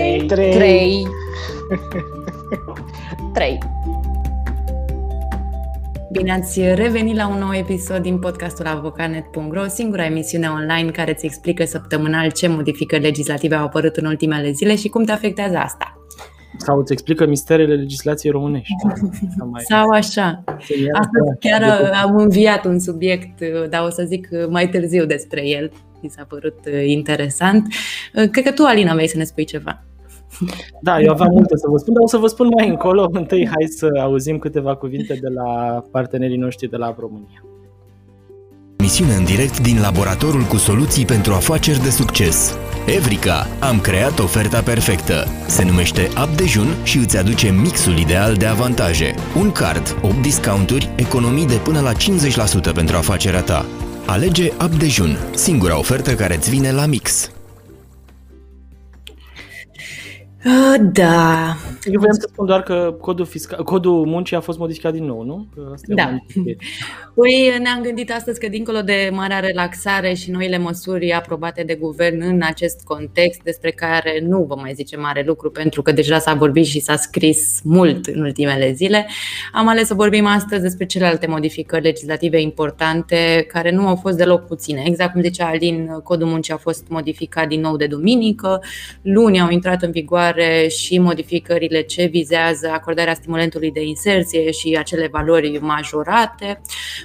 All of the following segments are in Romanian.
3. 3. 3. 3. Bine ați revenit la un nou episod din podcastul avocanet.ro, singura emisiune online care îți explică săptămânal ce modificări legislative au apărut în ultimele zile și cum te afectează asta. Sau îți explică misterele legislației românești. Sau mai- Sau așa. Serial, Astăzi da. chiar am înviat un subiect, dar o să zic mai târziu despre el. Mi s-a părut uh, interesant. Uh, Cred că tu, Alina, vrei să ne spui ceva. Da, eu aveam multe să vă spun, dar o să vă spun mai încolo. Întâi hai să auzim câteva cuvinte de la partenerii noștri de la România. Misiune în direct din laboratorul cu soluții pentru afaceri de succes. Evrica, am creat oferta perfectă. Se numește App Dejun și îți aduce mixul ideal de avantaje. Un card, 8 discounturi, economii de până la 50% pentru afacerea ta. Alege App Dejun, singura ofertă care îți vine la mix. Da. Eu vreau să spun doar că codul, fiscal, codul muncii a fost modificat din nou, nu? Că Asta e Da. una dintre- Păi ne-am gândit astăzi că dincolo de marea relaxare și noile măsuri aprobate de guvern în acest context, despre care nu vă mai zice mare lucru pentru că deja s-a vorbit și s-a scris mult în ultimele zile, am ales să vorbim astăzi despre celelalte modificări legislative importante care nu au fost deloc puține. Exact cum zicea Alin, codul muncii a fost modificat din nou de duminică, luni au intrat în vigoare și modificările ce vizează acordarea stimulentului de inserție și acele valori majorate.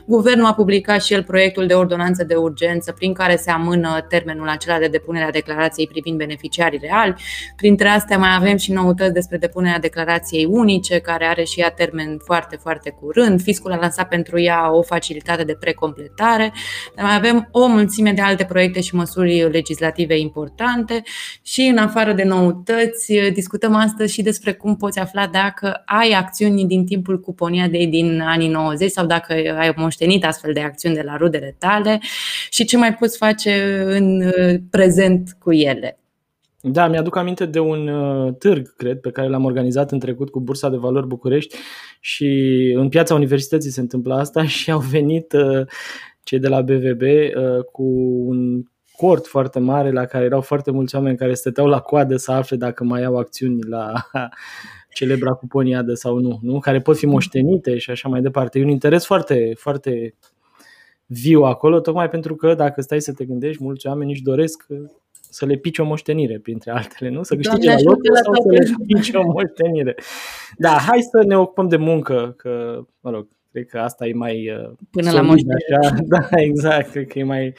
Guvernul a publicat și el proiectul de ordonanță de urgență prin care se amână termenul acela de depunere a declarației privind beneficiarii reali. Printre astea mai avem și noutăți despre depunerea declarației unice, care are și ea termen foarte, foarte curând. Fiscul a lansat pentru ea o facilitate de precompletare. Dar mai avem o mulțime de alte proiecte și măsuri legislative importante și în afară de noutăți, discutăm astăzi și despre cum poți afla dacă ai acțiuni din timpul cuponiadei din anii 90 sau dacă ai moștenit astfel de acțiuni de la rudele tale și ce mai poți face în uh, prezent cu ele. Da, mi-aduc aminte de un uh, târg, cred, pe care l-am organizat în trecut cu Bursa de Valori București și în piața universității se întâmplă asta și au venit uh, cei de la BVB uh, cu un cort foarte mare la care erau foarte mulți oameni care stăteau la coadă să afle dacă mai au acțiuni la celebra cuponiadă sau nu, nu, care pot fi moștenite și așa mai departe. E un interes foarte, foarte viu acolo, tocmai pentru că dacă stai să te gândești, mulți oameni își doresc uh, să le pici o moștenire, printre altele, nu? Să câștige Doamne la ajută lotă la sau să toate. le pici o moștenire. Da, hai să ne ocupăm de muncă, că, mă rog, cred că asta e mai uh, Până la solid, moștenire. Așa. Da, exact, cred că e mai,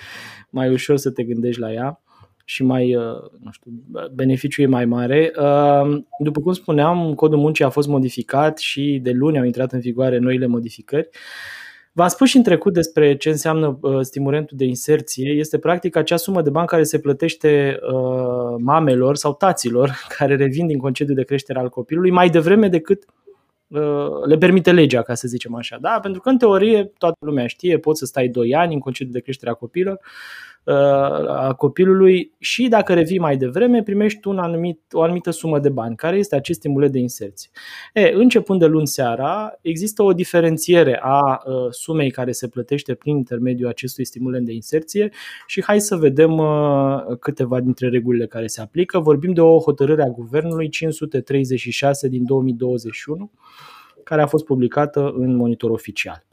mai ușor să te gândești la ea și mai, uh, nu știu, beneficiul e mai mare. Uh, După cum spuneam, codul muncii a fost modificat și de luni au intrat în vigoare noile modificări. V-am spus și în trecut despre ce înseamnă uh, stimulentul de inserție. Este practic acea sumă de bani care se plătește uh, mamelor sau taților care revin din concediu de creștere al copilului mai devreme decât uh, le permite legea, ca să zicem așa. Da? Pentru că, în teorie, toată lumea știe, poți să stai 2 ani în concediu de creștere a copilor, uh, a copilului și dacă revii mai devreme, primești un anumit, o anumită sumă de bani, care este acest stimulet de inserție. E, începând de luni seara, există o diferențiere a uh, sumei care se plătește prin intermediul acestui stimulent de inserție și hai să vedem uh, câteva dintre regulile care se aplică. Vorbim de o hotărâre a Guvernului 536 din 2021, care a fost publicată în monitor oficial.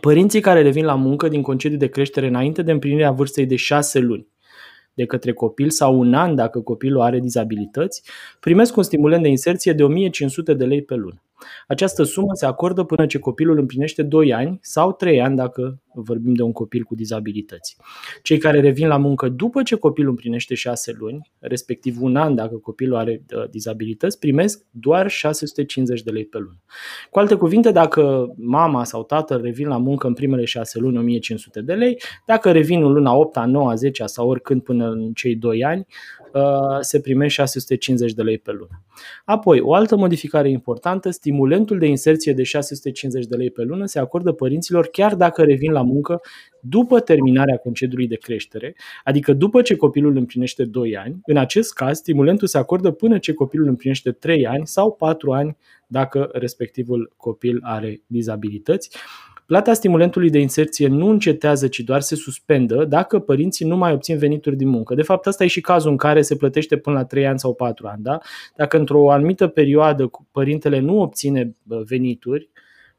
Părinții care revin la muncă din concediu de creștere înainte de împlinirea vârstei de 6 luni de către copil sau un an dacă copilul are dizabilități, primesc un stimulent de inserție de 1500 de lei pe lună. Această sumă se acordă până ce copilul împlinește 2 ani sau 3 ani dacă vorbim de un copil cu dizabilități. Cei care revin la muncă după ce copilul împlinește 6 luni, respectiv un an dacă copilul are uh, dizabilități, primesc doar 650 de lei pe lună. Cu alte cuvinte, dacă mama sau tatăl revin la muncă în primele 6 luni 1500 de lei, dacă revin în luna 8, 9, 10 sau oricând până în cei 2 ani, se primește 650 de lei pe lună. Apoi, o altă modificare importantă, stimulentul de inserție de 650 de lei pe lună se acordă părinților chiar dacă revin la muncă după terminarea concediului de creștere, adică după ce copilul împlinește 2 ani. În acest caz, stimulentul se acordă până ce copilul împlinește 3 ani sau 4 ani dacă respectivul copil are dizabilități. Plata stimulentului de inserție nu încetează, ci doar se suspendă dacă părinții nu mai obțin venituri din muncă. De fapt, asta e și cazul în care se plătește până la 3 ani sau 4 ani. Da? Dacă într-o anumită perioadă părintele nu obține venituri,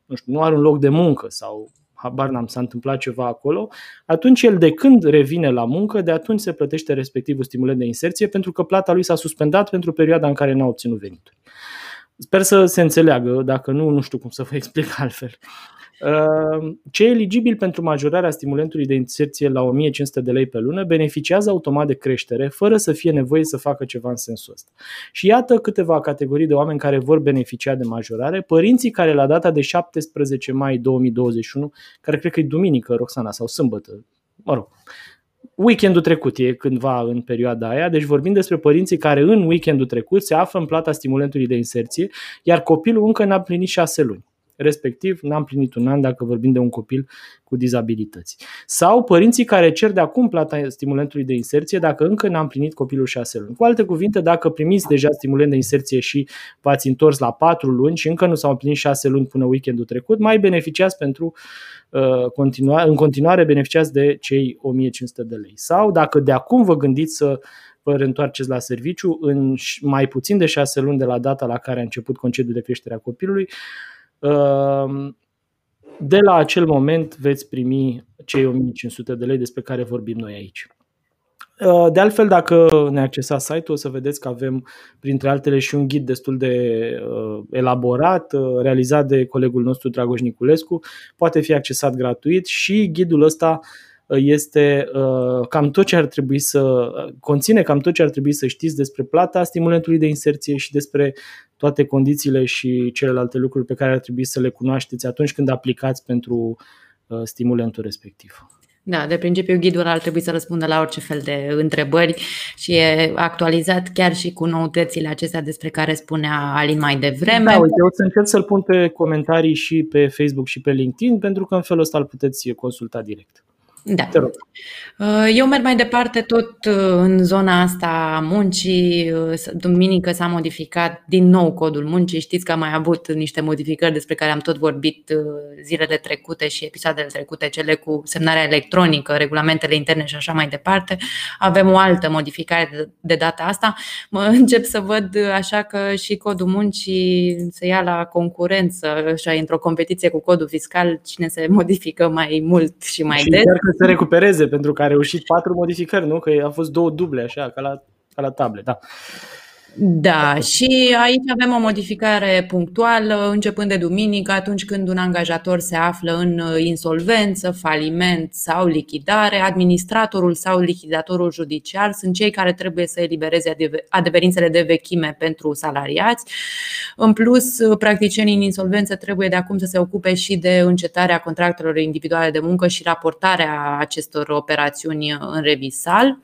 nu, știu, nu are un loc de muncă sau habar n-am, s-a întâmplat ceva acolo, atunci el de când revine la muncă, de atunci se plătește respectivul stimulent de inserție pentru că plata lui s-a suspendat pentru perioada în care n-a obținut venituri. Sper să se înțeleagă, dacă nu, nu știu cum să vă explic altfel. Ehm, cei eligibili pentru majorarea stimulentului de inserție la 1500 de lei pe lună beneficiază automat de creștere, fără să fie nevoie să facă ceva în sensul ăsta. Și iată câteva categorii de oameni care vor beneficia de majorare. Părinții care la data de 17 mai 2021, care cred că e duminică, Roxana, sau sâmbătă, mă rog, weekendul trecut e cândva în perioada aia, deci vorbim despre părinții care în weekendul trecut se află în plata stimulentului de inserție, iar copilul încă n-a plinit 6 luni respectiv n-am plinit un an dacă vorbim de un copil cu dizabilități. Sau părinții care cer de acum plata stimulentului de inserție dacă încă n-am plinit copilul 6 luni. Cu alte cuvinte, dacă primiți deja stimulent de inserție și v-ați întors la 4 luni și încă nu s-au împlinit 6 luni până weekendul trecut, mai beneficiați pentru uh, continua, în continuare beneficiați de cei 1500 de lei. Sau dacă de acum vă gândiți să vă reîntoarceți la serviciu în mai puțin de 6 luni de la data la care a început concediul de creștere a copilului, Ehm, de la acel moment veți primi cei 1500 de lei despre care vorbim noi aici. Ehm, de altfel, dacă ne accesați site-ul, o să vedeți că avem, printre altele, și un ghid destul de uh, elaborat, uh, realizat de colegul nostru Dragoș Niculescu. Poate fi accesat gratuit și ghidul ăsta este uh, cam tot ce ar trebui să conține cam tot ce ar trebui să știți despre plata stimulentului de inserție și despre toate condițiile și celelalte lucruri pe care ar trebui să le cunoașteți atunci când aplicați pentru uh, stimulentul respectiv. Da, de principiu ghidul ar trebui să răspundă la orice fel de întrebări și e actualizat chiar și cu noutățile acestea despre care spunea Alin mai devreme. Da, uite, o să încerc să-l pun pe comentarii și pe Facebook și pe LinkedIn pentru că în felul ăsta îl puteți consulta direct. Da. Uh, eu merg mai departe tot uh, în zona asta a muncii. Uh, duminică s-a modificat din nou codul muncii. Știți că am mai avut niște modificări despre care am tot vorbit zilele trecute și episoadele trecute, cele cu semnarea electronică, regulamentele interne și așa mai departe. Avem o altă modificare de data asta. Mă încep să văd așa că și codul muncii se ia la concurență, așa, într-o competiție cu codul fiscal, cine se modifică mai mult și mai și des să recupereze pentru că a reușit patru modificări, nu? Că a fost două duble, așa, ca la, ca la table, da. Da, și aici avem o modificare punctuală, începând de duminică, atunci când un angajator se află în uh, insolvență, faliment sau lichidare, administratorul sau lichidatorul judiciar sunt cei care trebuie să elibereze adeverințele de vechime pentru salariați. În plus, uh, practicienii în insolvență trebuie de acum să se ocupe și de încetarea contractelor individuale de muncă și raportarea acestor operațiuni în revisal.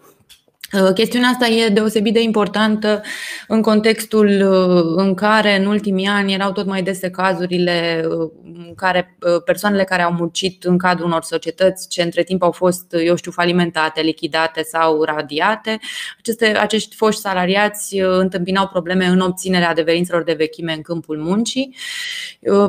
Uh, chestiunea asta e deosebit de importantă în contextul uh, în care în ultimii ani erau tot mai dese cazurile uh, în care persoanele care au muncit în cadrul unor societăți ce între timp au fost, eu știu, falimentate, lichidate sau radiate, aceste, acești foști salariați întâmpinau probleme în obținerea adeverințelor de vechime în câmpul muncii,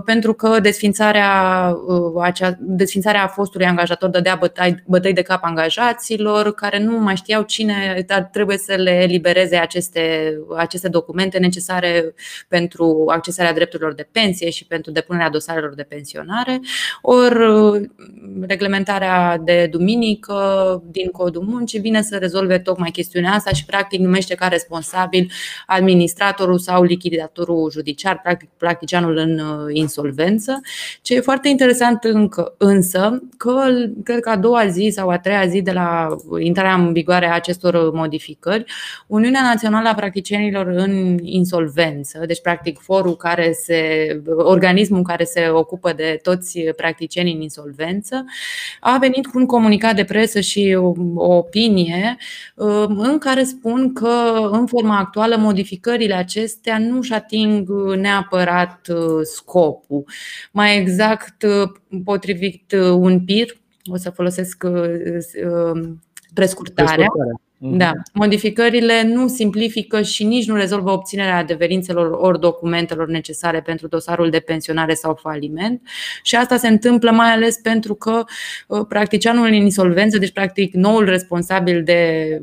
pentru că desfințarea, acea, desfințarea fostului angajator dădea bătăi, bătăi de cap angajaților care nu mai știau cine trebuie să le elibereze aceste, aceste documente necesare pentru accesarea drepturilor de pensie și pentru depunerea dosarelor de pensionare, ori reglementarea de duminică din codul muncii vine să rezolve tocmai chestiunea asta și practic numește ca responsabil administratorul sau lichidatorul judiciar, practic practicianul în uh, insolvență. Ce e foarte interesant încă, însă, că cred că a doua zi sau a treia zi de la intrarea în vigoare a acestor modificări. Uniunea Națională a Practicienilor în Insolvență, deci practic forul care se, organismul care se ocupă de toți practicienii în insolvență, a venit cu un comunicat de presă și o, o opinie în care spun că în forma actuală modificările acestea nu își ating neapărat scopul. Mai exact, potrivit un PIR, o să folosesc prescurtarea. prescurtarea. Mhm. Da. Modificările nu simplifică și nici nu rezolvă obținerea adeverințelor ori documentelor necesare pentru dosarul de pensionare sau faliment. Și asta se întâmplă mai ales pentru că uh, practicianul în insolvență, deci practic noul responsabil de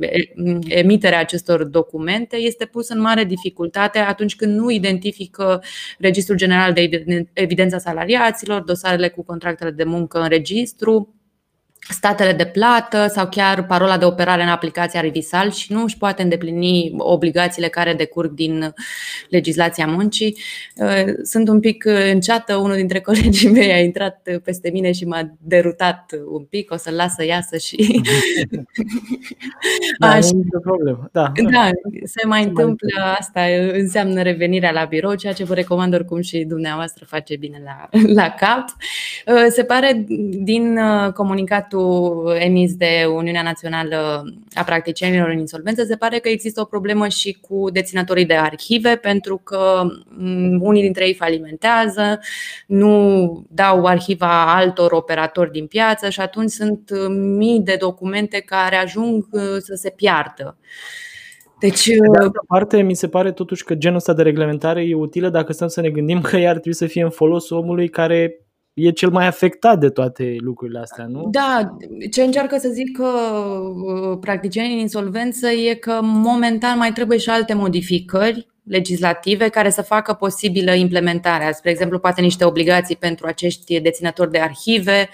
emiterea acestor documente, este pus în mare dificultate atunci când nu identifică Registrul General de Evidența Salariaților, dosarele cu contractele de muncă în registru, statele de plată sau chiar parola de operare în aplicația Revisal și nu își poate îndeplini obligațiile care decurg din legislația muncii. Uh, sunt un pic înceată, unul dintre colegii mei a intrat peste mine și m-a derutat un pic, o să-l las să iasă și... da, Așa. nu problemă. Da. da, se mai întâmplă asta, înseamnă revenirea la birou, ceea ce vă recomand oricum și dumneavoastră face bine la, la cap. Uh, se pare din uh, comunicat raportul emis de Uniunea Națională a Practicienilor în Insolvență, se pare că există o problemă și cu deținătorii de arhive, pentru că mm, unii dintre ei falimentează, nu dau arhiva altor operatori din piață și atunci sunt mii de documente care ajung uh, să se piardă. Deci, de uh, altă parte, mi se pare totuși că genul ăsta de reglementare e utilă dacă stăm să ne gândim că ea ar trebui să fie în folosul omului care e cel mai afectat de toate lucrurile astea, nu? Da, ce încearcă să zic că uh, practicienii în insolvență e că momentan mai trebuie și alte modificări legislative care să facă posibilă implementarea. Spre exemplu, poate niște obligații pentru acești deținători de arhive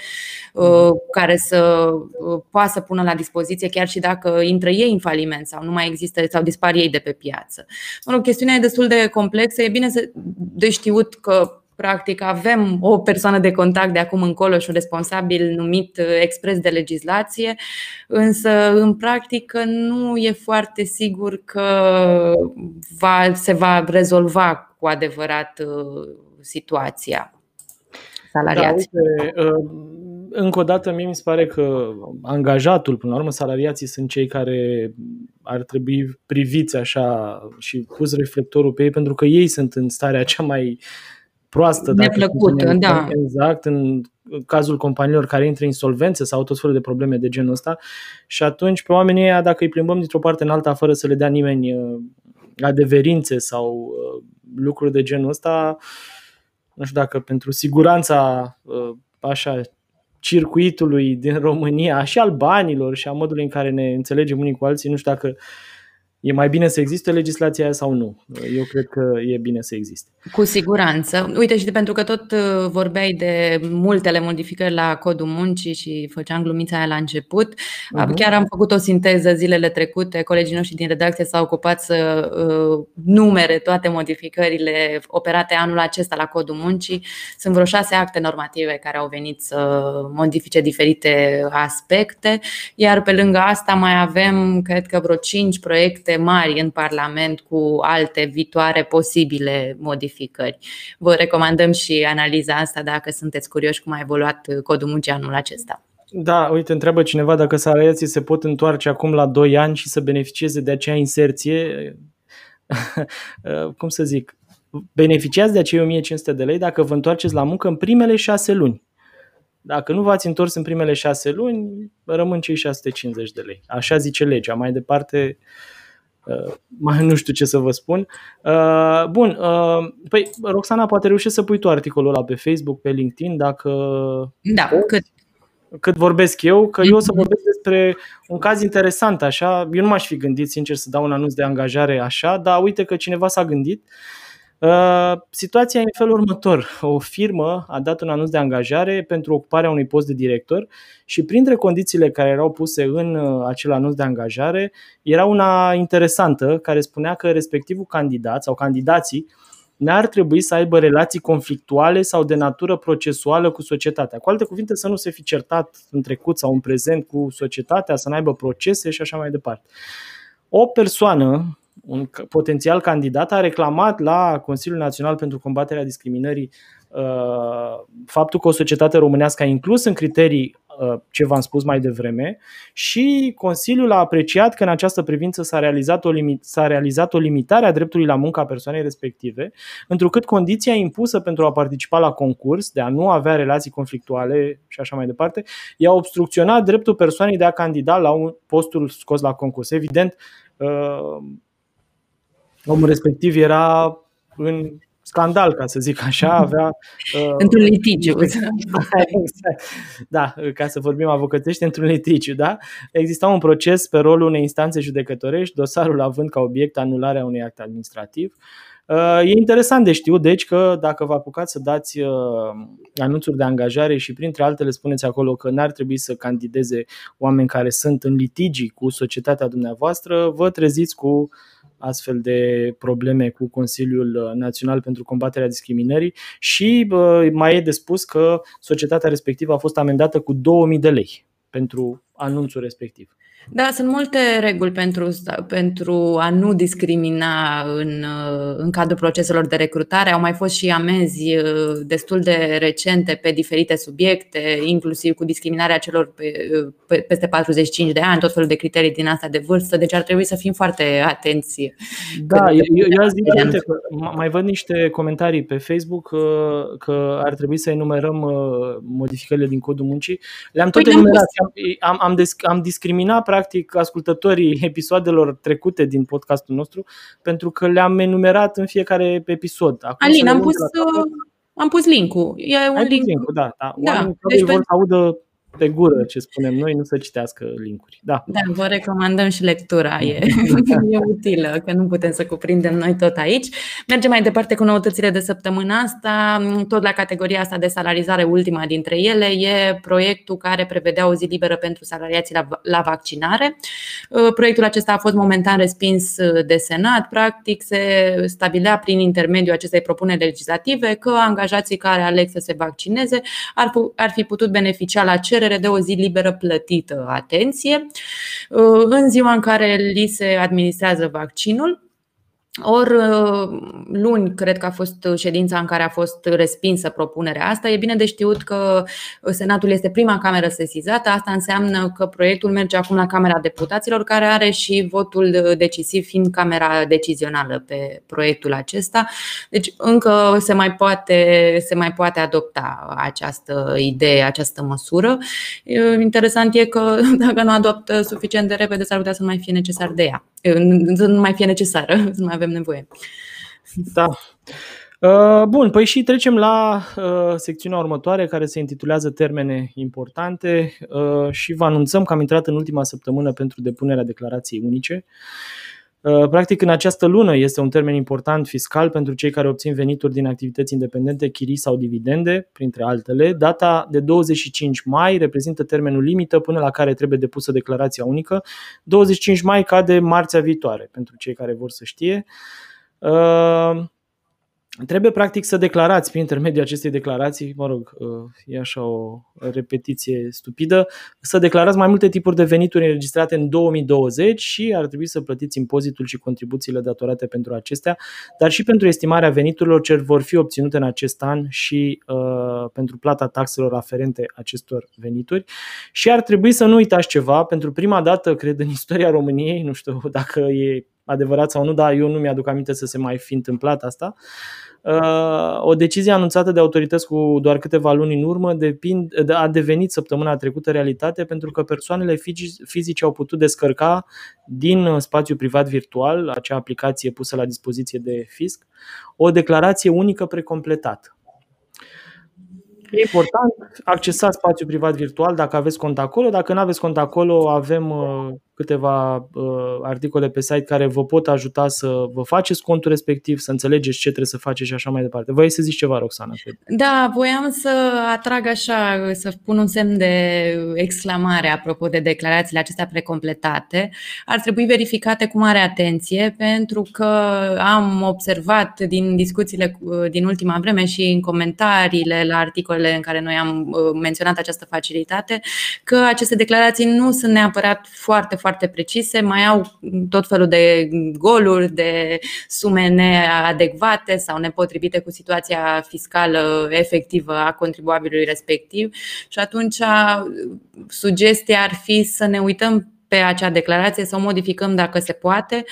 uh, care să uh, poată să pună la dispoziție chiar și dacă intră ei în faliment sau nu mai există sau dispar ei de pe piață. Mă rog, chestiunea e destul de complexă. E bine de știut că Practic avem o persoană de contact de acum încolo și un responsabil numit uh, expres de legislație, însă în practică nu e foarte sigur că va, se va rezolva cu adevărat uh, situația salariații. Da, uite, uh, încă o dată, mie mi se pare că angajatul, până la urmă, salariații sunt cei care ar trebui priviți așa și pus reflectorul pe ei, pentru că ei sunt în starea cea mai proastă. Neplăcută, da. Exact, în cazul companiilor care intră în insolvență sau tot felul de probleme de genul ăsta și atunci pe oamenii ăia, dacă îi plimbăm dintr-o parte în alta fără să le dea nimeni uh, adeverințe sau uh, lucruri de genul ăsta, nu știu dacă pentru siguranța uh, așa circuitului din România și al banilor și a modului în care ne înțelegem unii cu alții, nu știu dacă E mai bine să existe legislația aia sau nu? Eu cred că e bine să existe. Cu siguranță. Uite, și de pentru că tot uh, vorbeai de multele modificări la codul muncii și făceam glumița aia la început, uh-huh. chiar am făcut o sinteză zilele trecute. Colegii noștri din redacție s-au ocupat să uh, numere toate modificările operate anul acesta la codul muncii. Sunt vreo șase acte normative care au venit să modifice diferite aspecte, iar pe lângă asta mai avem, cred că vreo cinci proiecte mari în Parlament cu alte viitoare posibile modificări. Vă recomandăm și analiza asta dacă sunteți curioși cum a evoluat codul muncii anul acesta. Da, uite, întreabă cineva dacă salariații se pot întoarce acum la 2 ani și să beneficieze de acea inserție. cum să zic, beneficiați de acei 1500 de lei dacă vă întoarceți la muncă în primele 6 luni. Dacă nu v-ați întors în primele 6 luni, rămân cei 650 de lei. Așa zice legea. Mai departe, Uh, mai nu știu ce să vă spun. Uh, bun, uh, păi Roxana, poate reușești să pui tu articolul ăla pe Facebook, pe LinkedIn, dacă... Da, cât cât vorbesc eu, că eu o să mhm. vorbesc despre un caz interesant așa. Eu nu m-aș fi gândit, sincer, să dau un anunț de angajare așa, dar uite că cineva s-a gândit. Uh, situația e în felul următor. O firmă a dat un anunț de angajare pentru ocuparea unui post de director și printre condițiile care erau puse în uh, acel anunț de angajare era una interesantă care spunea că respectivul candidat sau candidații n-ar trebui să aibă relații conflictuale sau de natură procesuală cu societatea. Cu alte cuvinte, să nu se fi certat în trecut sau în prezent cu societatea, să nu aibă procese și așa mai departe. O persoană un potențial candidat a reclamat la Consiliul Național pentru Combaterea Discriminării faptul că o societate românească a inclus în criterii Uh, ce v-am spus mai devreme și Consiliul a apreciat că în această privință s-a realizat o, limit, s-a realizat o limitare a dreptului la muncă a persoanei respective, întrucât condiția impusă pentru a participa la concurs, de a nu avea relații conflictuale și așa mai departe, i-a obstrucționat dreptul persoanei de a candida la un postul scos la concurs. Evident, uh, omul respectiv era în scandal, ca să zic așa, avea... Uh, într-un litigiu. exact. Da, ca să vorbim avocătește, într-un litigiu, da? Exista un proces pe rolul unei instanțe judecătorești, dosarul având ca obiect anularea unui act administrativ. Uh, e interesant de știut, deci, că dacă vă apucați să dați uh, anunțuri de angajare și printre altele spuneți acolo că n-ar trebui să candideze oameni care sunt în litigi cu societatea dumneavoastră, vă treziți cu astfel de probleme cu Consiliul Național pentru combaterea discriminării și mai e de spus că societatea respectivă a fost amendată cu 2000 de lei pentru anunțul respectiv. Da, sunt multe reguli pentru, pentru a nu discrimina în, în cadrul proceselor de recrutare. Au mai fost și amenzi uh, destul de recente pe diferite subiecte, inclusiv cu discriminarea celor pe, pe, peste 45 de ani, tot felul de criterii din asta de vârstă, deci ar trebui să fim foarte atenți. Da, eu, eu zic că mai văd niște comentarii pe Facebook că, uh, că ar trebui să enumerăm uh, modificările din codul muncii. Le-am tot păi enumerat. Am, am, am, am discriminat practic ascultătorii episoadelor trecute din podcastul nostru pentru că le-am enumerat în fiecare episod. Acum Alin, am pus, am pus link-ul. E un link. link da, da. da. Oamenii deci vor să audă pe gură ce spunem noi, nu să citească linkuri. Da, da vă recomandăm și lectura, e, e utilă, că nu putem să cuprindem noi tot aici. Mergem mai departe cu noutățile de săptămâna asta, tot la categoria asta de salarizare, ultima dintre ele, e proiectul care prevedea o zi liberă pentru salariații la, la vaccinare. Uh, proiectul acesta a fost momentan respins de Senat, practic se stabilea prin intermediul acestei propuneri legislative că angajații care aleg să se vaccineze ar, ar fi putut beneficia la cerere cerere de o zi liberă plătită, atenție, uh, în ziua în care li se administrează vaccinul ori uh, luni, cred că a fost ședința în care a fost respinsă propunerea asta. E bine de știut că Senatul este prima cameră sesizată. Asta înseamnă că proiectul merge acum la Camera Deputaților, care are și votul decisiv fiind Camera decizională pe proiectul acesta. Deci încă se mai poate, se mai poate adopta această idee, această măsură. Interesant e că dacă nu adoptă suficient de repede, s-ar putea să nu mai fie necesar de ea. Să nu mai fie necesară, să nu mai avem avem nevoie. Da. Uh, bun, păi și trecem la uh, secțiunea următoare care se intitulează Termene importante uh, și vă anunțăm că am intrat în ultima săptămână pentru depunerea declarației unice. Practic, în această lună este un termen important fiscal pentru cei care obțin venituri din activități independente, chirii sau dividende, printre altele. Data de 25 mai reprezintă termenul limită până la care trebuie depusă declarația unică. 25 mai cade marțea viitoare, pentru cei care vor să știe. Trebuie practic să declarați prin intermediul acestei declarații, mă rog, uh, e așa o repetiție stupidă, să declarați mai multe tipuri de venituri înregistrate în 2020 și ar trebui să plătiți impozitul și contribuțiile datorate pentru acestea, dar și pentru estimarea veniturilor ce vor fi obținute în acest an și uh, pentru plata taxelor aferente acestor venituri. Și ar trebui să nu uitați ceva, pentru prima dată, cred, în istoria României, nu știu dacă e adevărat sau nu, dar eu nu mi-aduc aminte să se mai fi întâmplat asta. Uh, o decizie anunțată de autorități cu doar câteva luni în urmă depind, a devenit săptămâna trecută realitate pentru că persoanele fizice au putut descărca din spațiu privat virtual, acea aplicație pusă la dispoziție de fisc, o declarație unică precompletată. E important, accesați spațiu privat virtual dacă aveți cont acolo. Dacă nu aveți cont acolo, avem uh, câteva uh, articole pe site care vă pot ajuta să vă faceți contul respectiv, să înțelegeți ce trebuie să faceți și așa mai departe. Voi să zici ceva, Roxana? Cred. Da, voiam să atrag așa, să pun un semn de exclamare apropo de declarațiile acestea precompletate. Ar trebui verificate cu mare atenție pentru că am observat din discuțiile din ultima vreme și în comentariile la articolele în care noi am uh, menționat această facilitate că aceste declarații nu sunt neapărat foarte, foarte foarte precise, mai au tot felul de goluri, de sume neadecvate sau nepotrivite cu situația fiscală efectivă a contribuabilului respectiv și atunci sugestia ar fi să ne uităm pe acea declarație, să o modificăm dacă se poate,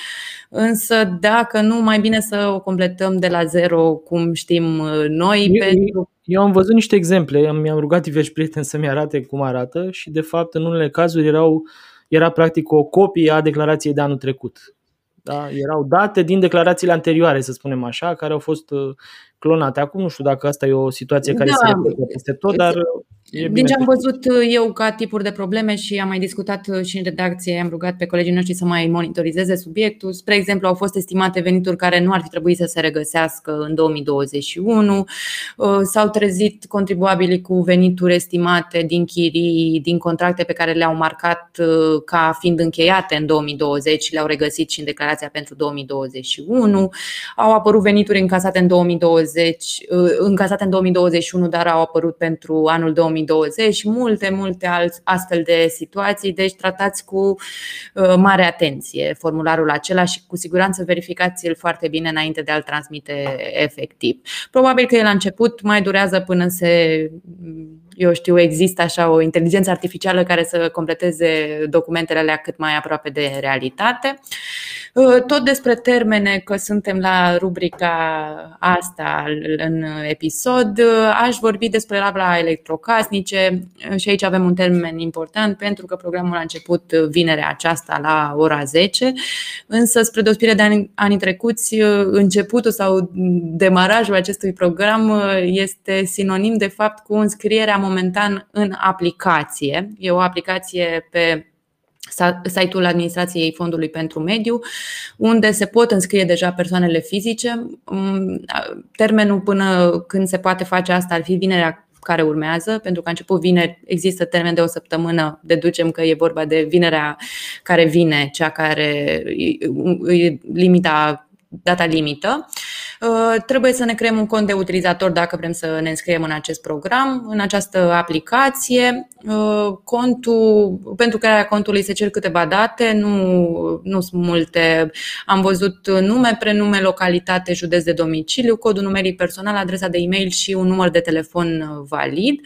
însă dacă nu, mai bine să o completăm de la zero, cum știm noi. Eu, pentru... eu am văzut niște exemple, mi-am rugat diversi prieteni să-mi arate cum arată și de fapt în unele cazuri erau, era practic o copie a declarației de anul trecut. Da? Erau date din declarațiile anterioare, să spunem așa, care au fost uh, clonate. Acum nu știu dacă asta e o situație care da. se repetă peste tot, dar din ce am văzut uh, eu ca tipuri de probleme și am mai discutat uh, și în redacție, am rugat pe colegii noștri să mai monitorizeze subiectul. Spre exemplu, au fost estimate venituri care nu ar fi trebuit să se regăsească în 2021. Uh, s-au trezit contribuabilii cu venituri estimate din chirii, din contracte pe care le-au marcat ca fiind încheiate în 2020 și le-au regăsit și în declarația pentru 2021. Au apărut venituri încasate în 2020, încasate în 2021, dar au apărut pentru anul 2020 2020, multe, multe astfel de situații, deci tratați cu uh, mare atenție formularul acela și cu siguranță verificați-l foarte bine înainte de a-l transmite efectiv. Probabil că el la început mai durează până se eu știu, există așa o inteligență artificială care să completeze documentele alea cât mai aproape de realitate. Uh, tot despre termene, că suntem la rubrica asta în episod, uh, aș vorbi despre labla electrocasnice. Uh, și aici avem un termen important pentru că programul a început vinerea aceasta la ora 10, însă spre deosebire de anii trecuți, începutul sau demarajul acestui program este sinonim de fapt cu înscrierea momentan în aplicație. E o aplicație pe site-ul administrației Fondului pentru Mediu, unde se pot înscrie deja persoanele fizice. Mm, termenul până când se poate face asta ar fi vinerea care urmează, pentru că a început vineri, există termen de o săptămână, deducem că e vorba de vinerea care vine, cea care e limita, data limită. Uh, trebuie să ne creăm un cont de utilizator dacă vrem să ne înscriem în acest program, în această aplicație. Uh, contul, pentru crearea contului se cer câteva date, nu, nu sunt multe. Am văzut nume, prenume, localitate, județ de domiciliu, codul numeric personal, adresa de e-mail și un număr de telefon valid.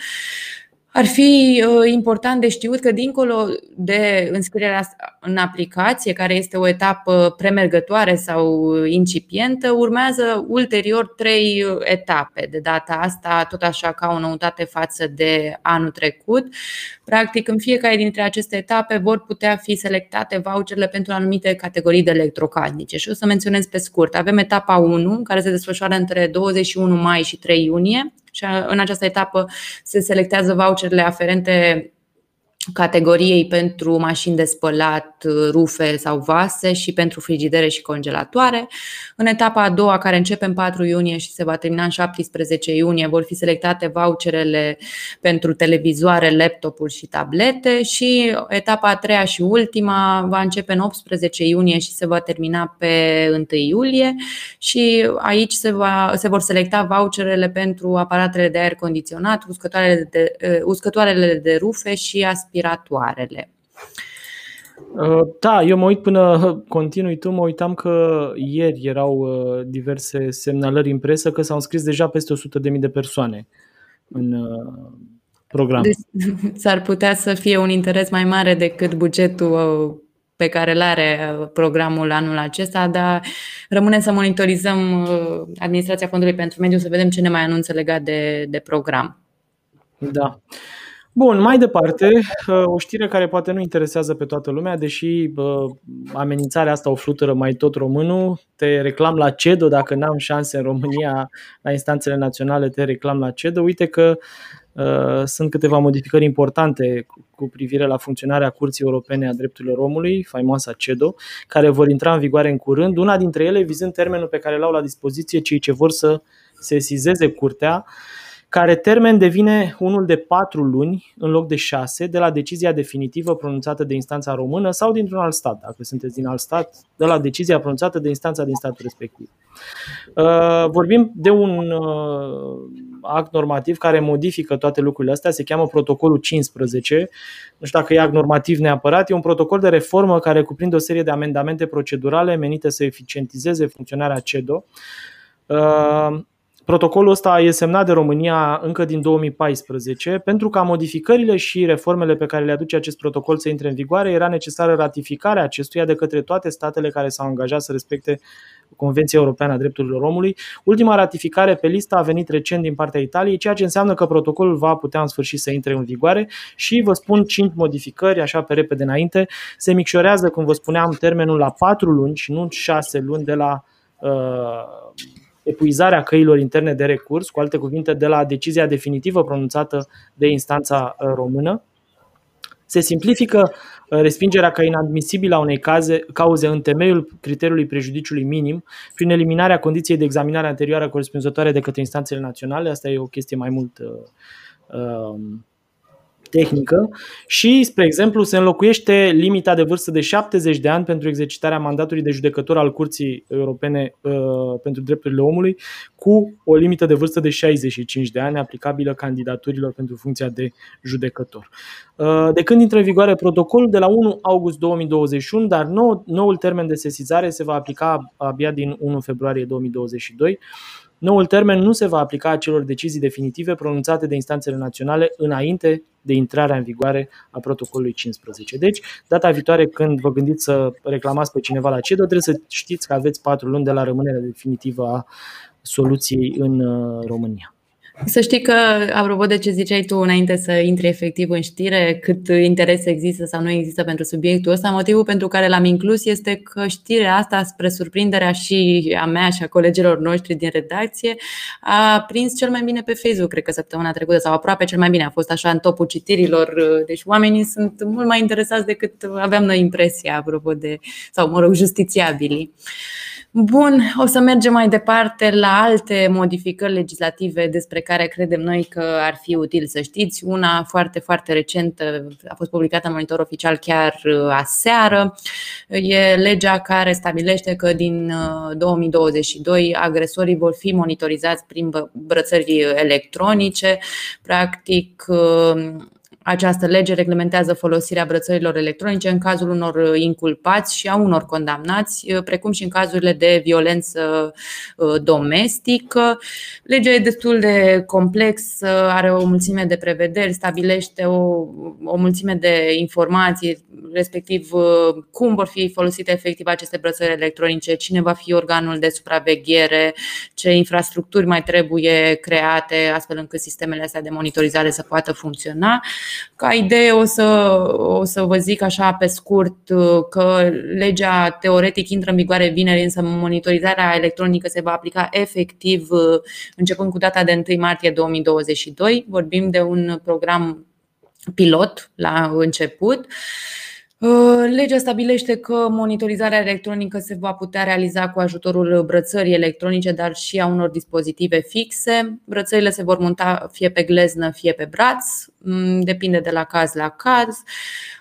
Ar fi uh, important de știut că, dincolo de înscrierea în aplicație, care este o etapă premergătoare sau incipientă, urmează ulterior trei etape. De data asta, tot așa ca o noutate față de anul trecut. Practic, în fiecare dintre aceste etape vor putea fi selectate voucherele pentru anumite categorii de electrocasnice. Și o să menționez pe scurt. Avem etapa 1, care se desfășoară între 21 mai și 3 iunie și în această etapă se selectează voucherele aferente categoriei pentru mașini de spălat, rufe sau vase și pentru frigidere și congelatoare. În etapa a doua, care începe în 4 iunie și se va termina în 17 iunie, vor fi selectate voucherele pentru televizoare, laptopuri și tablete și etapa a treia și ultima va începe în 18 iunie și se va termina pe 1 iulie și aici se, va, se vor selecta voucherele pentru aparatele de aer condiționat, uscătoarele de, uscătoarele de rufe și aspirații aspiratoarele. Uh, da, eu mă uit până continui tu, mă uitam că ieri erau uh, diverse semnalări în presă că s-au înscris deja peste 100.000 de persoane în uh, program. Deci, s-ar putea să fie un interes mai mare decât bugetul pe care îl are programul anul acesta, dar rămâne să monitorizăm administrația Fondului pentru Mediu să vedem ce ne mai anunță legat de, de program. Da. Bun, mai departe, uh, o știre care poate nu interesează pe toată lumea, deși amenințarea asta o flutură mai tot românul. Te reclam la CEDO, dacă n-am șanse în România la instanțele naționale, te reclam la CEDO. Uite că uh, sunt câteva modificări importante cu privire la funcționarea Curții Europene a Drepturilor Omului, faimoasa CEDO, care vor intra în vigoare în curând. Una dintre ele vizând termenul pe care l-au la dispoziție cei ce vor să sesizeze curtea care termen devine unul de patru luni în loc de șase de la decizia definitivă pronunțată de instanța română sau dintr-un alt stat, dacă sunteți din alt stat, de la decizia pronunțată de instanța din statul respectiv. Uh, vorbim de un uh, act normativ care modifică toate lucrurile astea, se cheamă protocolul 15. Nu știu dacă e act normativ neapărat, e un protocol de reformă care cuprinde o serie de amendamente procedurale menite să eficientizeze funcționarea CEDO. Uh, protocolul ăsta e semnat de România încă din 2014. Pentru ca modificările și reformele pe care le aduce acest protocol să intre în vigoare, era necesară ratificarea acestuia de către toate statele care s-au angajat să respecte Convenția Europeană a Drepturilor Omului. Ultima ratificare pe listă a venit recent din partea Italiei, ceea ce înseamnă că protocolul va putea în sfârșit să intre în vigoare și vă spun 5 modificări, așa pe repede înainte. Se micșorează, cum vă spuneam, termenul la 4 luni și nu 6 luni de la uh, epuizarea căilor interne de recurs, cu alte cuvinte, de la decizia definitivă pronunțată de instanța uh, română. Se simplifică uh, respingerea ca inadmisibilă a unei caze, cauze în temeiul criteriului prejudiciului minim prin eliminarea condiției de examinare anterioară corespunzătoare de către instanțele naționale. Asta e o chestie mai mult uh, uh, tehnică și, spre exemplu, se înlocuiește limita de vârstă de 70 de ani pentru exercitarea mandatului de judecător al Curții Europene uh, pentru Drepturile Omului cu o limită de vârstă de 65 de ani aplicabilă candidaturilor pentru funcția de judecător. Uh, de când intră în vigoare protocolul? De la 1 august 2021, dar nou, noul termen de sesizare se va aplica abia din 1 februarie 2022. Noul termen nu se va aplica acelor decizii definitive pronunțate de instanțele naționale înainte de intrarea în vigoare a protocolului 15. Deci, data viitoare când vă gândiți să reclamați pe cineva la CEDO, trebuie să știți că aveți patru luni de la rămânerea definitivă a soluției în uh, România. Să știi că, apropo de ce ziceai tu înainte să intri efectiv în știre, cât interes există sau nu există pentru subiectul ăsta, motivul pentru care l-am inclus este că știrea asta, spre surprinderea și a mea și a colegilor noștri din redacție, a prins cel mai bine pe Facebook, cred că săptămâna trecută, sau aproape cel mai bine, a fost așa în topul citirilor. Deci oamenii sunt mult mai interesați decât aveam noi impresia, apropo de, sau mă rog, justițiabilii. Bun, o să mergem mai departe la alte modificări legislative despre care credem noi că ar fi util să știți. Una foarte, foarte recentă a fost publicată în monitor oficial chiar uh, aseară. E legea care stabilește că din 2022 uh, agresorii vor fi monitorizați prin brățări electronice. Practic, uh, această lege reglementează folosirea brățărilor electronice în cazul unor uh, inculpați și a unor condamnați, uh, precum și în cazurile de violență uh, domestică. Legea e destul de complexă, are o mulțime de prevederi, stabilește o, o mulțime de informații, respectiv cum vor fi folosite efectiv aceste brățări electronice, cine va fi organul de supraveghere, ce infrastructuri mai trebuie create astfel încât sistemele astea de monitorizare să poată funcționa. Ca idee o să, o să vă zic așa pe scurt uh, că legea teoretic intră în vigoare vineri, însă monitorizarea electronică se va aplica efectiv uh, începând cu data de 1 martie 2022. Vorbim de un program pilot la început. Uh, legea stabilește că monitorizarea electronică se va putea realiza cu ajutorul brățării electronice, dar și a unor dispozitive fixe. Brățările se vor monta fie pe gleznă, fie pe braț, mm, depinde de la caz la caz.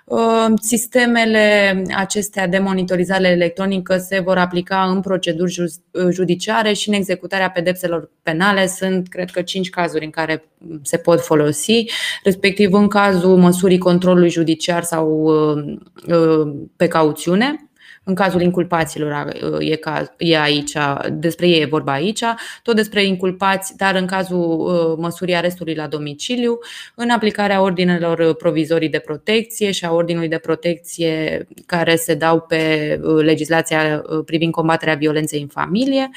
Uh, sistemele acestea de monitorizare electronică se vor aplica în proceduri judiciare și în executarea pedepselor penale. Sunt, cred că, cinci cazuri în care se pot folosi, respectiv în cazul măsurii controlului judiciar sau uh, uh, pe cauțiune în cazul inculpaților e, caz, e aici, despre ei e vorba aici, tot despre inculpați, dar în cazul uh, măsurii arestului la domiciliu, în aplicarea ordinelor provizorii de protecție și a ordinului de protecție care se dau pe uh, legislația uh, privind combaterea violenței în familie,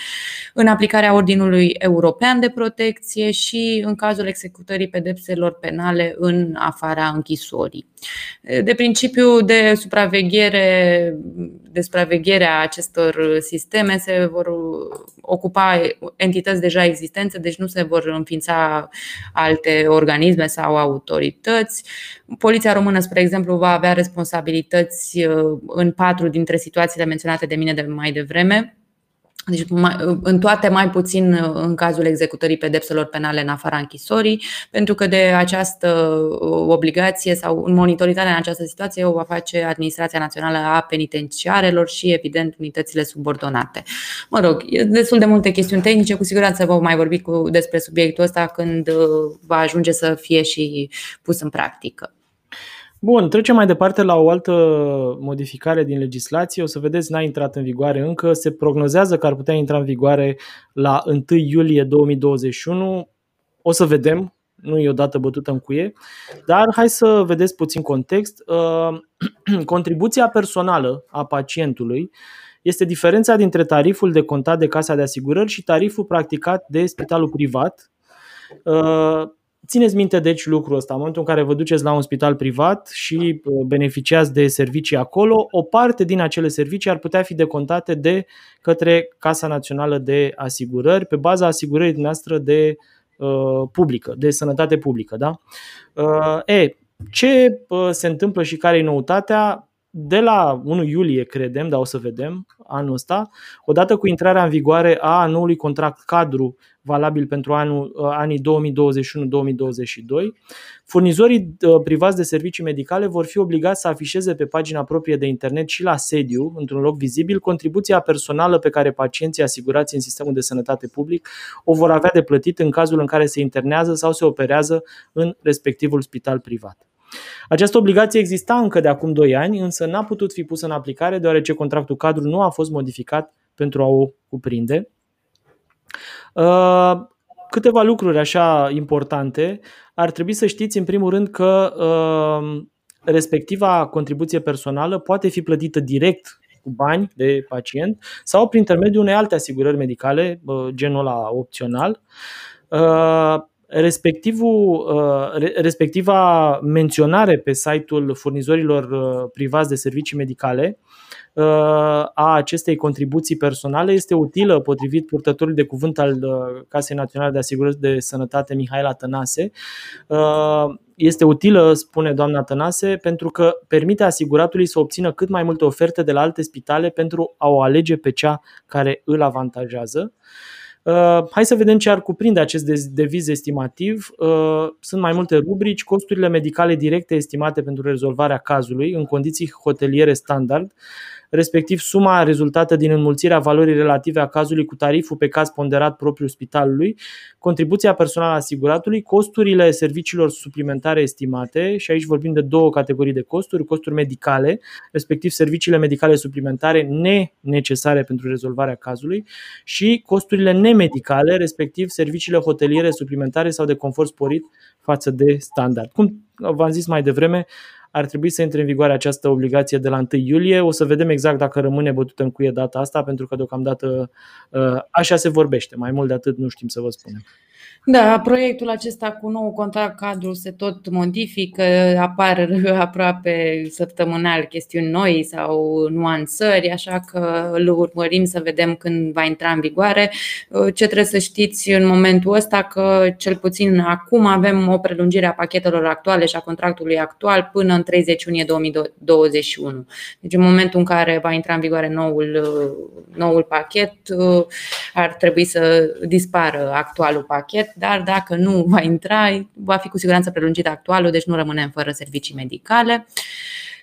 în aplicarea ordinului european de protecție și în cazul executării pedepselor penale în afara închisorii. De principiu de supraveghere, de supraveghere a acestor sisteme se vor ocupa entități deja existente, deci nu se vor înființa alte organisme sau autorități. Poliția română, spre exemplu, va avea responsabilități uh, în patru dintre situațiile menționate de mine de mai devreme deci în toate mai puțin uh, în cazul executării pedepselor penale în afara închisorii, pentru că de această uh, obligație sau monitorizarea în această situație o va face Administrația Națională a Penitenciarelor și, evident, unitățile subordonate. Mă rog, e destul de multe chestiuni tehnice, cu siguranță vom mai vorbi cu, despre subiectul ăsta când uh, va ajunge să fie și pus în practică. Bun, trecem mai departe la o altă modificare din legislație. O să vedeți, n-a intrat în vigoare încă. Se prognozează că ar putea intra în vigoare la 1 iulie 2021. O să vedem, nu e o dată bătută în cuie, dar hai să vedeți puțin context. Uh, contribuția personală a pacientului este diferența dintre tariful de contat de casa de asigurări și tariful practicat de spitalul privat uh, Țineți minte deci lucrul ăsta, în momentul în care vă duceți la un spital privat și uh, beneficiați de servicii acolo, o parte din acele servicii ar putea fi decontate de către Casa Națională de Asigurări pe baza asigurării noastre de uh, publică, de sănătate publică. Da? Uh, e, ce uh, se întâmplă și care e noutatea? De la 1 iulie, credem, dar o să vedem anul ăsta, odată cu intrarea în vigoare a noului contract cadru valabil pentru anul, uh, anii 2021-2022, furnizorii uh, privați de servicii medicale vor fi obligați să afișeze pe pagina proprie de internet și la sediu, într-un loc vizibil, contribuția personală pe care pacienții asigurați în sistemul de sănătate public o vor avea de plătit în cazul în care se internează sau se operează în respectivul spital privat. Această obligație exista încă de acum 2 ani, însă n-a putut fi pusă în aplicare deoarece contractul cadru nu a fost modificat pentru a o cuprinde. Uh, câteva lucruri așa importante. Ar trebui să știți, în primul rând, că uh, respectiva contribuție personală poate fi plătită direct cu bani de pacient sau prin intermediul unei alte asigurări medicale, uh, genul ăla opțional. Respectivul, respectiva menționare pe site-ul furnizorilor privați de servicii medicale a acestei contribuții personale este utilă potrivit purtătorului de cuvânt al uh, Casei Naționale de Asigurări de Sănătate Mihaela Tănase. Uh, este utilă, spune doamna Tănase, pentru că permite asiguratului să obțină cât mai multe oferte de la alte spitale pentru a o alege pe cea care îl avantajează. Uh, hai să vedem ce ar cuprinde acest deviz estimativ. Uh, sunt mai multe rubrici, costurile medicale directe estimate pentru rezolvarea cazului în condiții hoteliere standard, respectiv suma rezultată din înmulțirea valorii relative a cazului cu tariful pe caz ponderat propriu spitalului, contribuția personală a asiguratului, costurile serviciilor suplimentare estimate, și aici vorbim de două categorii de costuri, costuri medicale, respectiv serviciile medicale suplimentare nenecesare pentru rezolvarea cazului și costurile nemedicale, respectiv serviciile hoteliere suplimentare sau de confort sporit față de standard. Cum v-am zis mai devreme, ar trebui să intre în vigoare această obligație de la 1 iulie. O să vedem exact dacă rămâne bătută în cuie data asta, pentru că deocamdată uh, așa se vorbește. Mai mult de atât nu știm să vă spunem. Da, proiectul acesta cu nou contract cadru se tot modifică, apar aproape săptămânal chestiuni noi sau nuanțări, așa că îl urmărim să vedem când va intra în vigoare. Ce trebuie să știți în momentul ăsta că cel puțin acum avem o prelungire a pachetelor actuale și a contractului actual până în 30 iunie 2021. Deci în momentul în care va intra în vigoare noul, noul pachet, ar trebui să dispară actualul pachet dar dacă nu va intra, va fi cu siguranță prelungit actualul, deci nu rămânem fără servicii medicale.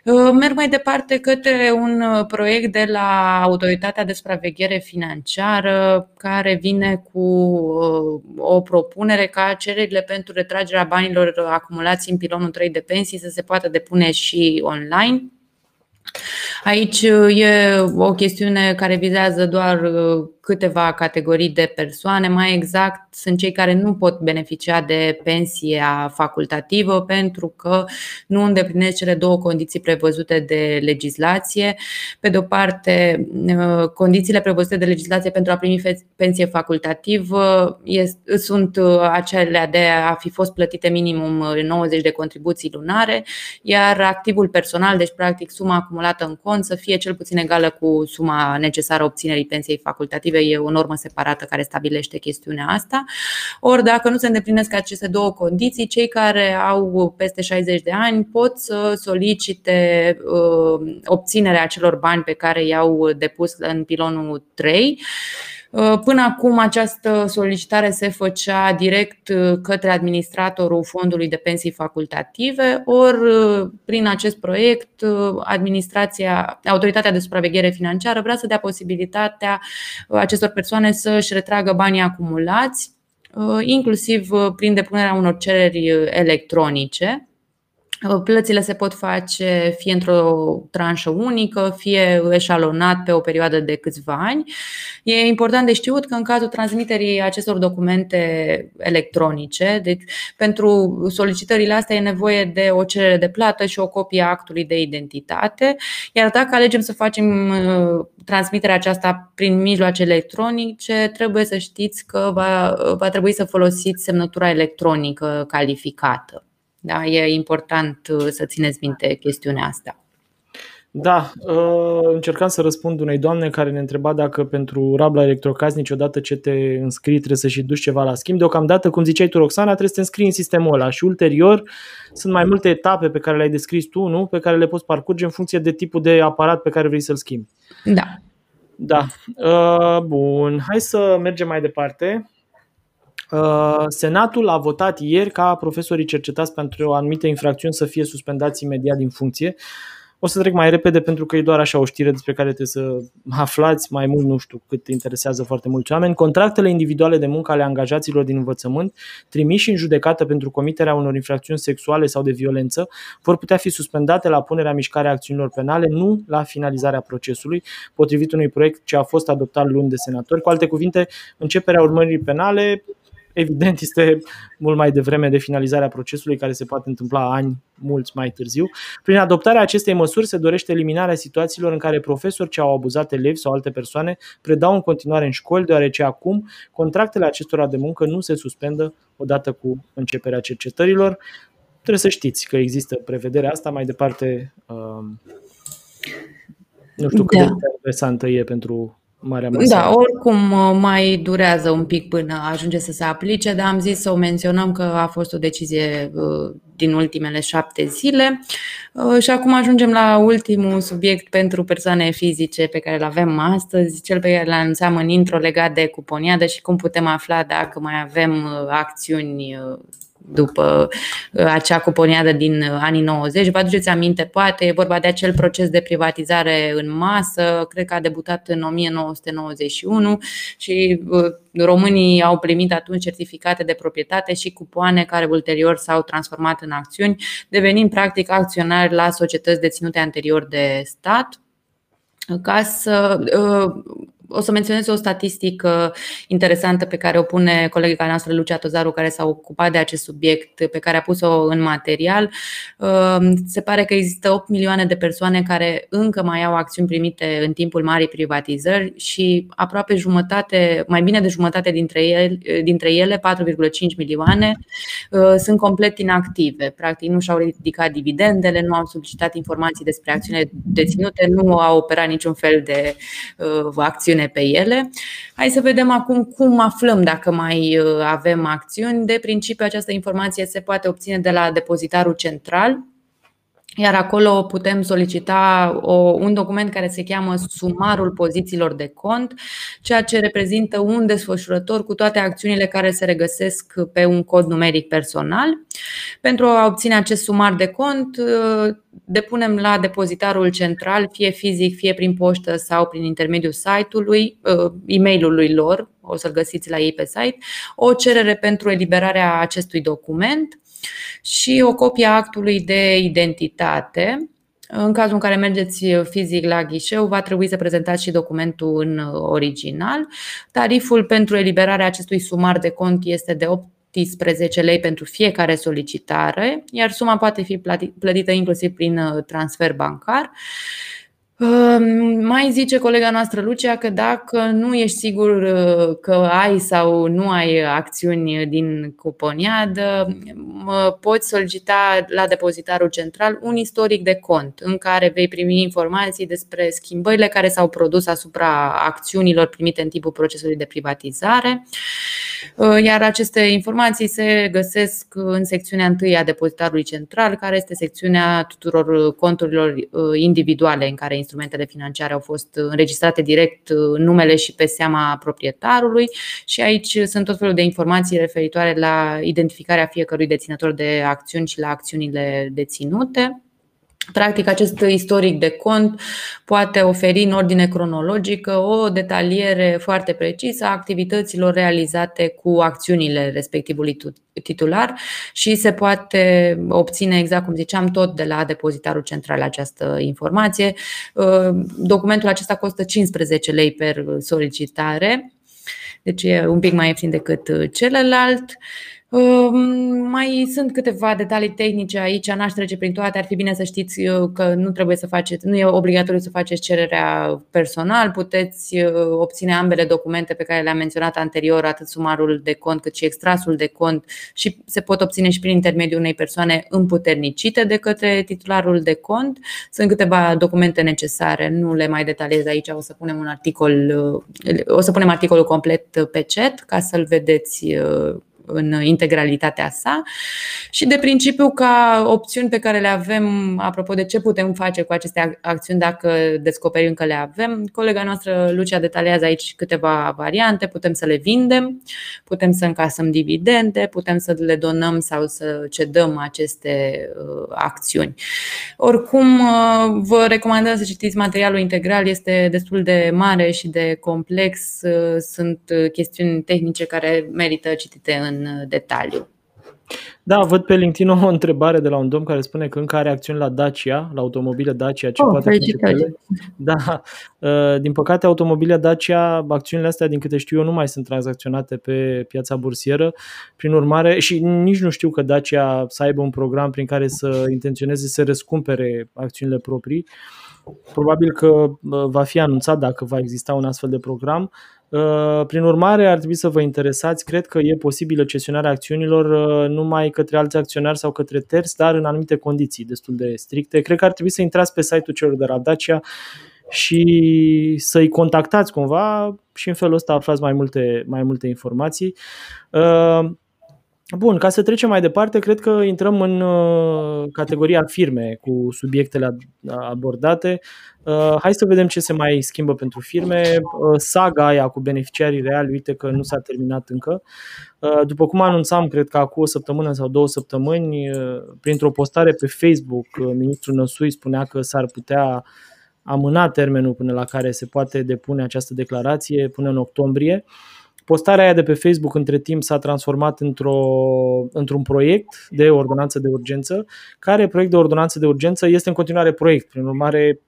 Uh, merg mai departe către un uh, proiect de la Autoritatea de Supraveghere Financiară care vine cu uh, o propunere ca cererile pentru retragerea banilor acumulați în pilonul 3 de pensii să se poată depune și online. Aici e o chestiune care vizează doar câteva categorii de persoane, mai exact sunt cei care nu pot beneficia de pensia facultativă pentru că nu îndeplinesc cele două condiții prevăzute de legislație. Pe de o parte, condițiile prevăzute de legislație pentru a primi pensie facultativă sunt acelea de a fi fost plătite minimum 90 de contribuții lunare, iar activul personal, deci practic suma acumulată în cont, să fie cel puțin egală cu suma necesară obținerii pensiei facultative administrative e o normă separată care stabilește chestiunea asta. Ori dacă nu se îndeplinesc aceste două condiții, cei care au peste 60 de ani pot să solicite obținerea acelor bani pe care i-au depus în pilonul 3 Uh, până acum această solicitare se făcea direct uh, către administratorul fondului de pensii facultative, ori uh, prin acest proiect administrația, autoritatea de supraveghere financiară vrea să dea posibilitatea acestor persoane să își retragă banii acumulați, inclusiv prin depunerea unor cereri electronice Plățile se pot face fie într-o tranșă unică, fie eșalonat pe o perioadă de câțiva ani. E important de știut că în cazul transmiterii acestor documente electronice, deci pentru solicitările astea e nevoie de o cerere de plată și o copie a actului de identitate, iar dacă alegem să facem uh, transmiterea aceasta prin mijloace electronice, trebuie să știți că va, va trebui să folosiți semnătura electronică calificată. Da, e important uh, să țineți minte chestiunea asta. Da, uh, încercam să răspund unei doamne care ne întreba dacă pentru rabla electrocasnici, odată ce te înscrii, trebuie să și duci ceva la schimb. Deocamdată, cum ziceai tu, Roxana, trebuie să te înscrii în sistemul ăla și ulterior sunt mai multe etape pe care le-ai descris tu, nu? Pe care le poți parcurge în funcție de tipul de aparat pe care vrei să-l schimbi. Da. Da. Uh, bun, hai să mergem mai departe. Uh, Senatul a votat ieri ca profesorii cercetați pentru o anumită infracțiuni să fie suspendați imediat din funcție. O să trec mai repede pentru că e doar așa o știre despre care trebuie să aflați mai mult, nu știu cât interesează foarte mulți oameni. Contractele individuale de muncă ale angajaților din învățământ trimiși în judecată pentru comiterea unor infracțiuni sexuale sau de violență vor putea fi suspendate la punerea mișcare a acțiunilor penale, nu la finalizarea procesului, potrivit unui proiect ce a fost adoptat luni de senatori. Cu alte cuvinte, începerea urmării penale evident este mult mai devreme de finalizarea procesului care se poate întâmpla ani mulți mai târziu. Prin adoptarea acestei măsuri se dorește eliminarea situațiilor în care profesori ce au abuzat elevi sau alte persoane predau în continuare în școli, deoarece acum contractele acestora de muncă nu se suspendă odată cu începerea cercetărilor. Trebuie să știți că există prevederea asta mai departe. Um, nu știu cât da. de interesantă e pentru Marea Masă. Da, oricum uh, mai durează un pic până ajunge să se aplice, dar am zis să o menționăm că a fost o decizie uh, din ultimele șapte zile. Uh, și acum ajungem la ultimul subiect pentru persoane fizice pe care îl avem astăzi, cel pe care l anunțam în intro legat de cuponiadă și cum putem afla dacă mai avem acțiuni după uh, acea cuponiadă din uh, anii 90. Vă aduceți aminte, poate, e vorba de acel proces de privatizare în masă, cred că a debutat în 1991 și uh, românii au primit atunci certificate de proprietate și cupoane care ulterior s-au transformat în acțiuni, devenind practic acționari la societăți deținute anterior de stat ca să o să menționez o statistică interesantă pe care o pune colega noastră Lucia Tozaru, care s-a ocupat de acest subiect, pe care a pus-o în material. Ehm, se pare că există 8 milioane de persoane care încă mai au acțiuni primite în timpul marii privatizări și aproape jumătate, mai bine de jumătate dintre ele, dintre ele 4,5 milioane, ehm, sunt complet inactive. Practic nu și-au ridicat dividendele, nu au solicitat informații despre acțiunile deținute, nu au operat niciun fel de uh, acțiune acțiune pe ele. Hai să vedem acum cum aflăm dacă mai uh, avem acțiuni. De principiu, această informație se poate obține de la depozitarul central, iar acolo putem solicita o, un document care se cheamă sumarul pozițiilor de cont, ceea ce reprezintă un desfășurător cu toate acțiunile care se regăsesc pe un cod numeric personal. Pentru a obține acest sumar de cont, depunem la depozitarul central, fie fizic, fie prin poștă sau prin intermediul site-ului, e mail lor, o să-l găsiți la ei pe site, o cerere pentru eliberarea acestui document și o copie a actului de identitate. În cazul în care mergeți fizic la ghișeu, va trebui să prezentați și documentul în original. Tariful pentru eliberarea acestui sumar de cont este de 18 lei pentru fiecare solicitare, iar suma poate fi plătită inclusiv prin transfer bancar. Mai zice colega noastră Lucia că dacă nu ești sigur uh, că ai sau nu ai acțiuni din cuponiadă, poți solicita la depozitarul central un istoric de cont în care vei primi informații despre schimbările care s-au produs asupra acțiunilor primite în timpul procesului de privatizare. Uh, iar aceste informații se găsesc în secțiunea întâi a depozitarului central, care este secțiunea tuturor conturilor uh, individuale în care instrumentele financiare au fost înregistrate direct uh, numele și pe seama proprietarului și aici sunt tot felul de informații referitoare la identificarea fiecărui deținător de acțiuni și la acțiunile deținute. Practic, acest istoric de cont poate oferi în ordine cronologică o detaliere foarte precisă a activităților realizate cu acțiunile respectivului titular și se poate obține, exact cum ziceam, tot de la depozitarul central această informație. Documentul acesta costă 15 lei per solicitare, deci e un pic mai ieftin decât celălalt. Mai sunt câteva detalii tehnice aici, n-aș trece prin toate. Ar fi bine să știți uh, că nu trebuie să faceți, nu e obligatoriu să faceți cererea personal, puteți uh, obține ambele documente pe care le-am menționat anterior, atât sumarul de cont cât și extrasul de cont și se pot obține și prin intermediul unei persoane împuternicite de către titularul de cont. Sunt câteva documente necesare, nu le mai detaliez aici, o să punem un articol, uh, o să punem articolul complet pe chat ca să-l vedeți în integralitatea sa. Și de principiu ca opțiuni pe care le avem, apropo de ce putem face cu aceste acțiuni dacă descoperim că le avem, colega noastră Lucia detaliază aici câteva variante, putem să le vindem, putem să încasăm dividende, putem să le donăm sau să cedăm aceste uh, acțiuni. Oricum, uh, vă recomandăm să citiți materialul integral, este destul de mare și de complex, uh, sunt chestiuni tehnice care merită citite în în detaliu. Da, văd pe LinkedIn o întrebare de la un domn care spune că încă are acțiuni la Dacia, la automobile Dacia. Ce oh, poate face Da, uh, din păcate automobile Dacia, acțiunile astea, din câte știu eu, nu mai sunt tranzacționate pe piața bursieră. Prin urmare, și nici nu știu că Dacia să aibă un program prin care să intenționeze să răscumpere acțiunile proprii. Probabil că uh, va fi anunțat dacă va exista un astfel de program. Uh, prin urmare, ar trebui să vă interesați. Cred că e posibilă cesionarea acțiunilor uh, numai către alți acționari sau către terți, dar în anumite condiții destul de stricte. Cred că ar trebui să intrați pe site-ul celor de la Dacia și să-i contactați cumva și în felul ăsta aflați mai multe, mai multe informații. Uh, Bun, ca să trecem mai departe, cred că intrăm în uh, categoria firme cu subiectele abordate. Uh, hai să vedem ce se mai schimbă pentru firme. Uh, saga aia cu beneficiarii reali, uite că nu s-a terminat încă. După cum anunțam, cred că acum o săptămână sau două săptămâni, printr-o postare pe Facebook, ministrul Năsui spunea că s-ar putea amâna termenul până la care se poate depune această declarație până în octombrie. Postarea aia de pe Facebook între timp s-a transformat într-o, într-un proiect de ordonanță de urgență, care proiect de ordonanță de urgență este în continuare proiect. Prin urmare,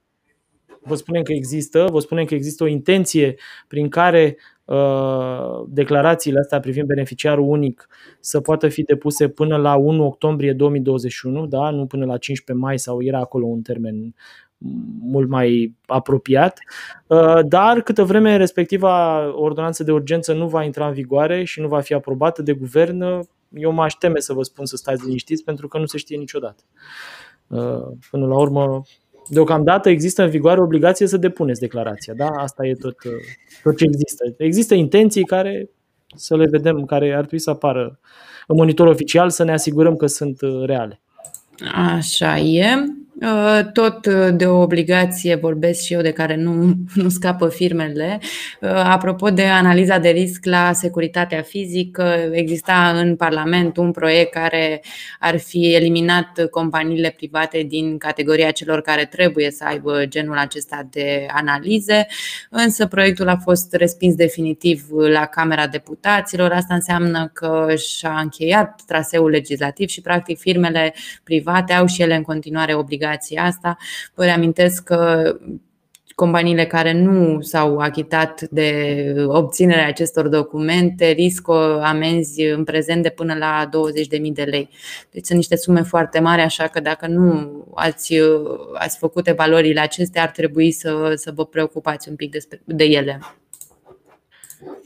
vă spunem că există, vă spunem că există o intenție prin care uh, declarațiile astea privind beneficiarul unic să poată fi depuse până la 1 octombrie 2021, da? nu până la 15 mai sau era acolo un termen mult mai apropiat, uh, dar câtă vreme respectiva ordonanță de urgență nu va intra în vigoare și nu va fi aprobată de guvern, eu mă aș teme să vă spun să stați liniștiți pentru că nu se știe niciodată. Uh, până la urmă, deocamdată există în vigoare obligație să depuneți declarația. Da? Asta e tot, uh, tot ce există. Există intenții care să le vedem, care ar trebui să apară în monitor oficial, să ne asigurăm că sunt reale. Așa e. Uh, tot uh, de o obligație vorbesc și eu de care nu, nu scapă firmele. Uh, apropo de analiza de risc la securitatea fizică, exista în Parlament un proiect care ar fi eliminat companiile private din categoria celor care trebuie să aibă genul acesta de analize, însă proiectul a fost respins definitiv la Camera Deputaților. Asta înseamnă că și-a încheiat traseul legislativ și, practic, firmele private au și ele în continuare obligații obligația asta. Vă reamintesc că companiile care nu s-au achitat de obținerea acestor documente riscă amenzi în prezent de până la 20.000 de lei. Deci sunt niște sume foarte mari, așa că dacă nu ați, ați făcut evaluările acestea, ar trebui să, să vă preocupați un pic despre, de ele.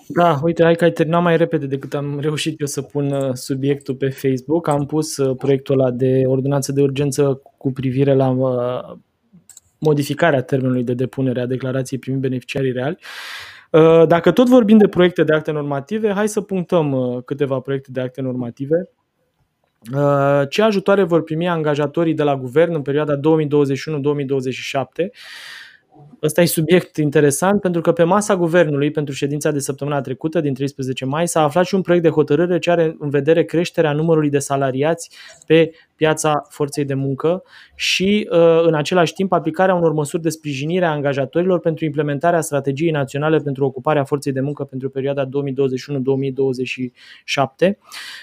Da, uite, hai că ai terminat mai repede decât am reușit eu să pun uh, subiectul pe Facebook. Am pus uh, proiectul ăla de ordonanță de urgență cu privire la uh, modificarea termenului de depunere a declarației primit beneficiarii reali. Dacă tot vorbim de proiecte de acte normative, hai să punctăm câteva proiecte de acte normative. Ce ajutoare vor primi angajatorii de la guvern în perioada 2021-2027? Ăsta e subiect interesant pentru că pe masa guvernului pentru ședința de săptămâna trecută, din 13 mai, s-a aflat și un proiect de hotărâre ce are în vedere creșterea numărului de salariați pe piața forței de muncă și, uh, în același timp, aplicarea unor măsuri de sprijinire a angajatorilor pentru implementarea strategiei naționale pentru ocuparea forței de muncă pentru perioada 2021-2027.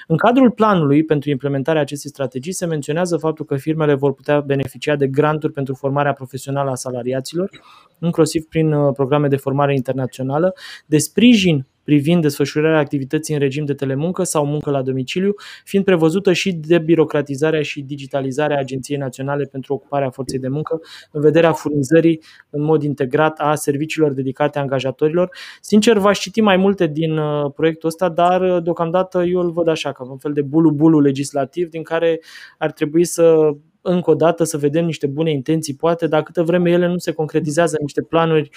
În cadrul planului pentru implementarea acestei strategii se menționează faptul că firmele vor putea beneficia de granturi pentru formarea profesională a salariaților, inclusiv prin uh, programe de formare internațională, de sprijin privind desfășurarea activității în regim de telemuncă sau muncă la domiciliu, fiind prevăzută și debirocratizarea și digitalizarea Agenției Naționale pentru Ocuparea Forței de Muncă în vederea furnizării în mod integrat a serviciilor dedicate angajatorilor. Sincer, v-aș citi mai multe din uh, proiectul ăsta, dar uh, deocamdată eu îl văd așa, ca un fel de bulu-bulu legislativ din care ar trebui să încă o dată să vedem niște bune intenții, poate, dar câtă vreme ele nu se concretizează în niște planuri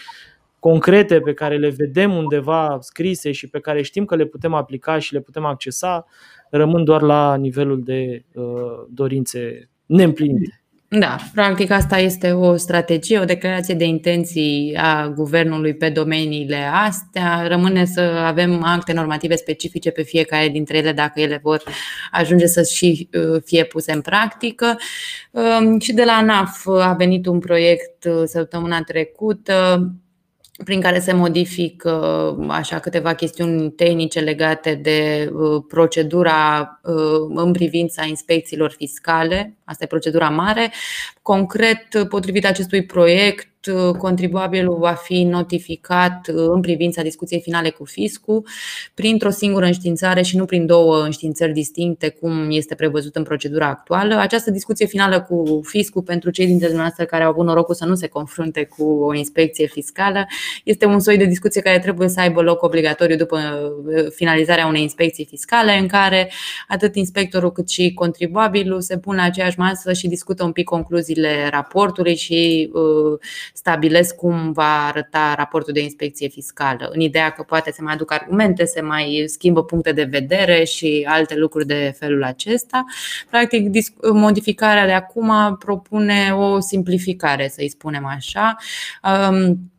concrete pe care le vedem undeva scrise și pe care știm că le putem aplica și le putem accesa, rămân doar la nivelul de uh, dorințe neîmplinite. Da, practic asta este o strategie, o declarație de intenții a guvernului pe domeniile astea. Rămâne să avem acte normative specifice pe fiecare dintre ele dacă ele vor ajunge să și uh, fie puse în practică. Um, și de la ANAF a venit un proiect uh, săptămâna trecută prin care se modifică așa câteva chestiuni tehnice legate de uh, procedura uh, în privința inspecțiilor fiscale. Asta e procedura mare. Concret, potrivit acestui proiect, Uh, contribuabilul va fi notificat uh, în privința discuției finale cu fiscul printr-o singură înștiințare și nu prin două înștiințări distincte, cum este prevăzut în procedura actuală. Această discuție finală cu fiscul, pentru cei dintre dumneavoastră care au avut norocul să nu se confrunte cu o inspecție fiscală, este un soi de discuție care trebuie să aibă loc obligatoriu după uh, finalizarea unei inspecții fiscale, în care atât inspectorul cât și contribuabilul se pun la aceeași masă și discută un pic concluziile raportului și stabilesc cum va arăta raportul de inspecție fiscală, în ideea că poate se mai aduc argumente, se mai schimbă puncte de vedere și alte lucruri de felul acesta. Practic, modificarea de acum propune o simplificare, să-i spunem așa um,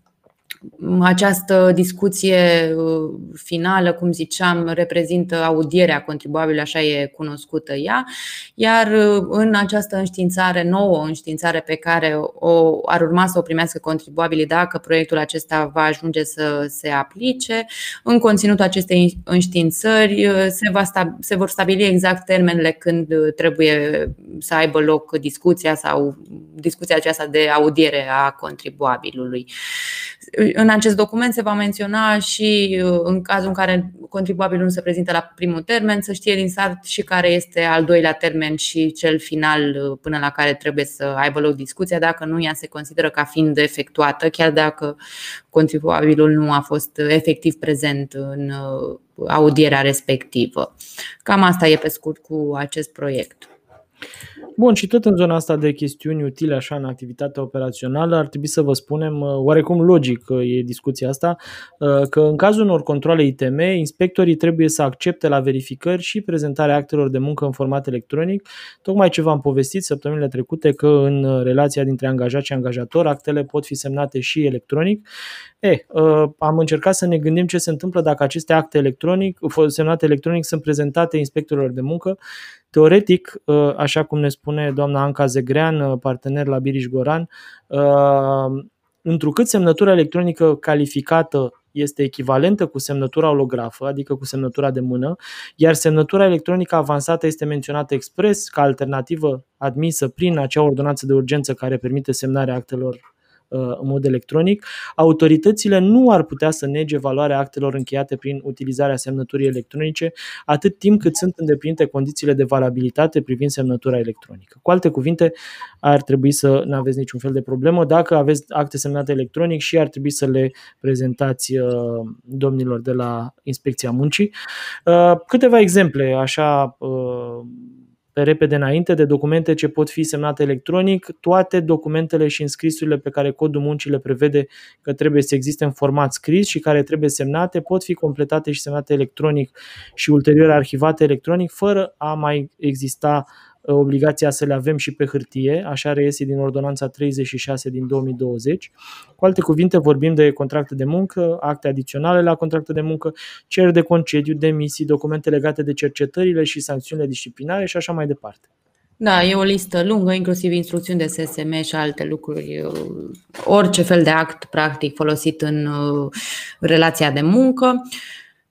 această discuție uh, finală, cum ziceam, reprezintă audierea contribuabilului, așa e cunoscută ea, iar uh, în această înștiințare nouă, înștiințare pe care o, ar urma să o primească contribuabilii dacă proiectul acesta va ajunge să se aplice, în conținutul acestei înștiințări uh, se, va stab- se vor stabili exact termenele când trebuie să aibă loc discuția sau discuția aceasta de audiere a contribuabilului în acest document se va menționa și uh, în cazul în care contribuabilul nu se prezintă la primul termen, să știe din start și care este al doilea termen și cel final uh, până la care trebuie să aibă loc discuția, dacă nu ea se consideră ca fiind efectuată, chiar dacă contribuabilul nu a fost efectiv prezent în uh, audierea respectivă. Cam asta e pe scurt cu acest proiect. Bun, și tot în zona asta de chestiuni utile așa în activitatea operațională, ar trebui să vă spunem, uh, oarecum logic e discuția asta, uh, că în cazul unor controle ITM, inspectorii trebuie să accepte la verificări și prezentarea actelor de muncă în format electronic, tocmai ce v-am povestit săptămânile trecute că în uh, relația dintre angajat și angajator, actele pot fi semnate și electronic. E, am încercat să ne gândim ce se întâmplă dacă aceste acte electronic, semnate electronic sunt prezentate inspectorilor de muncă. Teoretic, uh, așa cum ne spune doamna Anca Zegrean, uh, partener la Biriș Goran, uh, întrucât semnătura electronică calificată este echivalentă cu semnătura holografă, adică cu semnătura de mână, iar semnătura electronică avansată este menționată expres ca alternativă admisă prin acea ordonanță de urgență care permite semnarea actelor în mod electronic, autoritățile nu ar putea să nege valoarea actelor încheiate prin utilizarea semnăturii electronice atât timp cât sunt îndeplinite condițiile de valabilitate privind semnătura electronică. Cu alte cuvinte, ar trebui să nu aveți niciun fel de problemă. Dacă aveți acte semnate electronic și ar trebui să le prezentați domnilor de la Inspecția Muncii. Câteva exemple, așa pe repede înainte de documente ce pot fi semnate electronic, toate documentele și înscrisurile pe care codul muncii le prevede că trebuie să existe în format scris și care trebuie semnate pot fi completate și semnate electronic și ulterior arhivate electronic fără a mai exista obligația să le avem și pe hârtie, așa reiese din Ordonanța 36 din 2020. Cu alte cuvinte, vorbim de contracte de muncă, acte adiționale la contracte de muncă, cereri de concediu, demisii, documente legate de cercetările și sancțiunile disciplinare și așa mai departe. Da, e o listă lungă, inclusiv instrucțiuni de SSM și alte lucruri, orice fel de act practic folosit în uh, relația de muncă.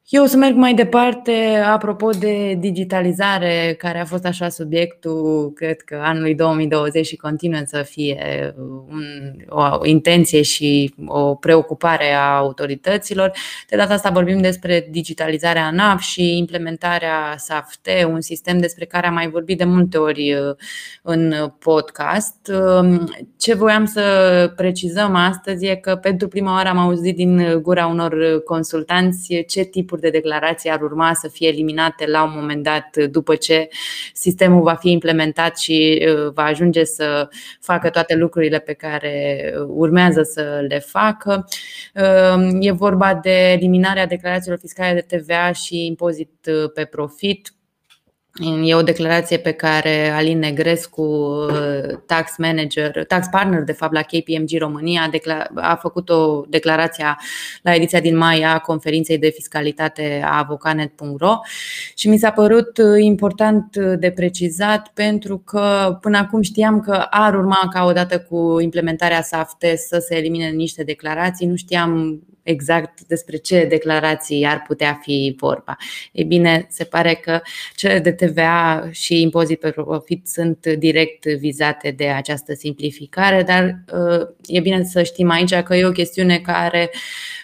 Eu o să merg mai departe, apropo de digitalizare, care a fost așa subiectul, cred că anului 2020 și continuă să fie un, o intenție și o preocupare a autorităților. De data asta vorbim despre digitalizarea ANAP și implementarea SAFT, un sistem despre care am mai vorbit de multe ori uh, în podcast. Um, ce voiam să precizăm astăzi e că pentru prima oară am auzit din gura unor consultanți ce tipuri tipuri de declarații ar urma să fie eliminate la un moment dat după ce sistemul va fi implementat și uh, va ajunge să facă toate lucrurile pe care urmează să le facă. Uh, e vorba de eliminarea declarațiilor fiscale de TVA și impozit uh, pe profit E o declarație pe care Alin Negrescu, uh, tax manager, tax partner de fapt la KPMG România, a făcut o declarație la ediția din mai a conferinței de fiscalitate a avocanet.ro și mi s-a părut uh, important de precizat pentru că până acum știam că ar urma ca odată cu implementarea SAFTE să se elimine niște declarații, nu știam exact despre ce declarații ar putea fi vorba. Ei bine, se pare că cele de TVA și impozit pe profit sunt direct vizate de această simplificare, dar uh, e bine să știm aici că e o chestiune care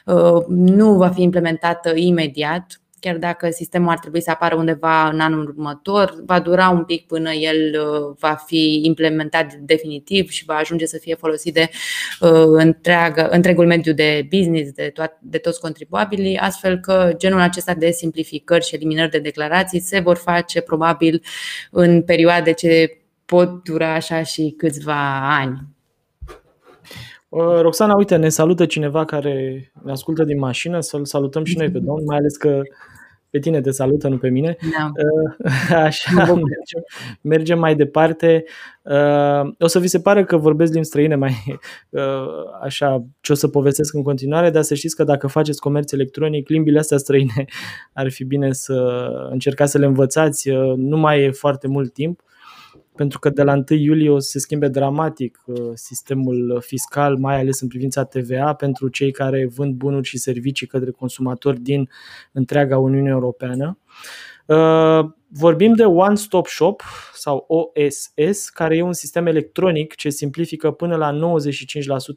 uh, nu va fi implementată imediat, chiar dacă sistemul ar trebui să apară undeva în anul următor, va dura un pic până el uh, va fi implementat definitiv și va ajunge să fie folosit de uh, întreagă, întregul mediu de business, de, to- de toți contribuabilii, astfel că genul acesta de simplificări și eliminări de declarații se vor face probabil în perioade ce pot dura așa și câțiva ani. Uh, Roxana, uite, ne salută cineva care ne ascultă din mașină, să-l salutăm și noi pe domn, mai ales că pe tine te salută, nu pe mine. Da. Așa, mergem, mergem mai departe. Uh, o să vi se pare că vorbesc limbi străine mai uh, așa ce o să povestesc în continuare, dar să știți că dacă faceți comerț electronic, limbile astea străine ar fi bine să încercați să le învățați. Nu mai e foarte mult timp pentru că de la 1 iulie o să se schimbe dramatic uh, sistemul fiscal, mai ales în privința TVA, pentru cei care vând bunuri și servicii către consumatori din întreaga Uniune Europeană. Uh, vorbim de One Stop Shop sau OSS, care e un sistem electronic ce simplifică până la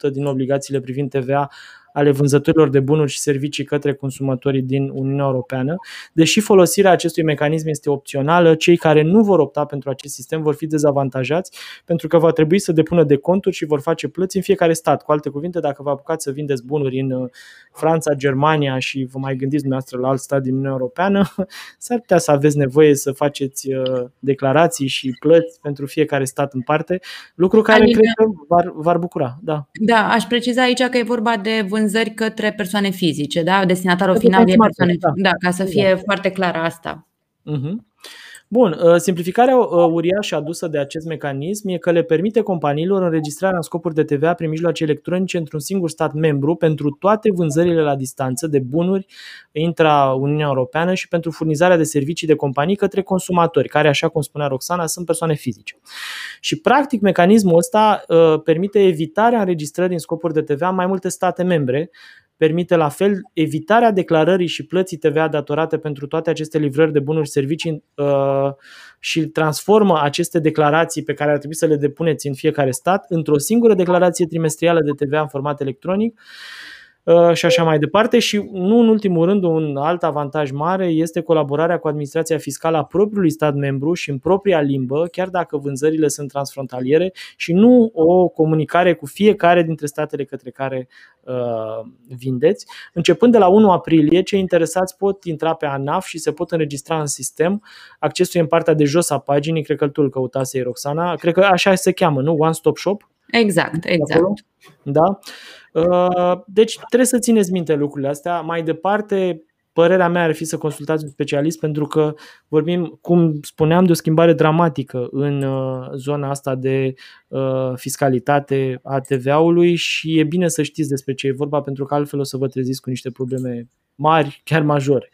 95% din obligațiile privind TVA ale vânzătorilor de bunuri și servicii către consumatorii din Uniunea Europeană. Deși folosirea acestui mecanism este opțională, cei care nu vor opta pentru acest sistem vor fi dezavantajați pentru că va trebui să depună de conturi și vor face plăți în fiecare stat. Cu alte cuvinte, dacă vă apucați să vindeți bunuri în uh, Franța, Germania și vă mai gândiți dumneavoastră la alt stat din Uniunea Europeană, s-ar putea să aveți nevoie să faceți uh, declarații și plăți pentru fiecare stat în parte, lucru care adică, cred că v-ar, v-ar bucura. Da. da, aș preciza aici că e vorba de vânzări vânzări către persoane fizice, da? Destinatarul final e persoane da. da, ca să fie da. foarte clară asta. Uh-huh. Bun, uh, simplificarea uh, uriașă adusă de acest mecanism e că le permite companiilor înregistrarea în scopuri de TVA prin mijloace electronice într-un singur stat membru pentru toate vânzările la distanță de bunuri intra-Uniunea Europeană și pentru furnizarea de servicii de companii către consumatori, care, așa cum spunea Roxana, sunt persoane fizice. Și, practic, mecanismul ăsta uh, permite evitarea înregistrării în scopuri de TVA în mai multe state membre, permite la fel evitarea declarării și plății TVA datorate pentru toate aceste livrări de bunuri și servicii uh, și transformă aceste declarații pe care ar trebui să le depuneți în fiecare stat într-o singură declarație trimestrială de TVA în format electronic. Uh, și așa mai departe și nu în ultimul rând un alt avantaj mare este colaborarea cu administrația fiscală a propriului stat membru și în propria limbă, chiar dacă vânzările sunt transfrontaliere și nu o comunicare cu fiecare dintre statele către care uh, vindeți. Începând de la 1 aprilie, cei interesați pot intra pe ANAF și se pot înregistra în sistem. Accesul e în partea de jos a paginii, cred că tu îl căutasei, Roxana. Cred că așa se cheamă, nu? One Stop Shop? Exact, exact. Acolo? Da? Uh, deci trebuie să țineți minte lucrurile astea. Mai departe, părerea mea ar fi să consultați un specialist pentru că vorbim, cum spuneam, de o schimbare dramatică în uh, zona asta de uh, fiscalitate a TVA-ului și e bine să știți despre ce e vorba pentru că altfel o să vă treziți cu niște probleme mari, chiar majore.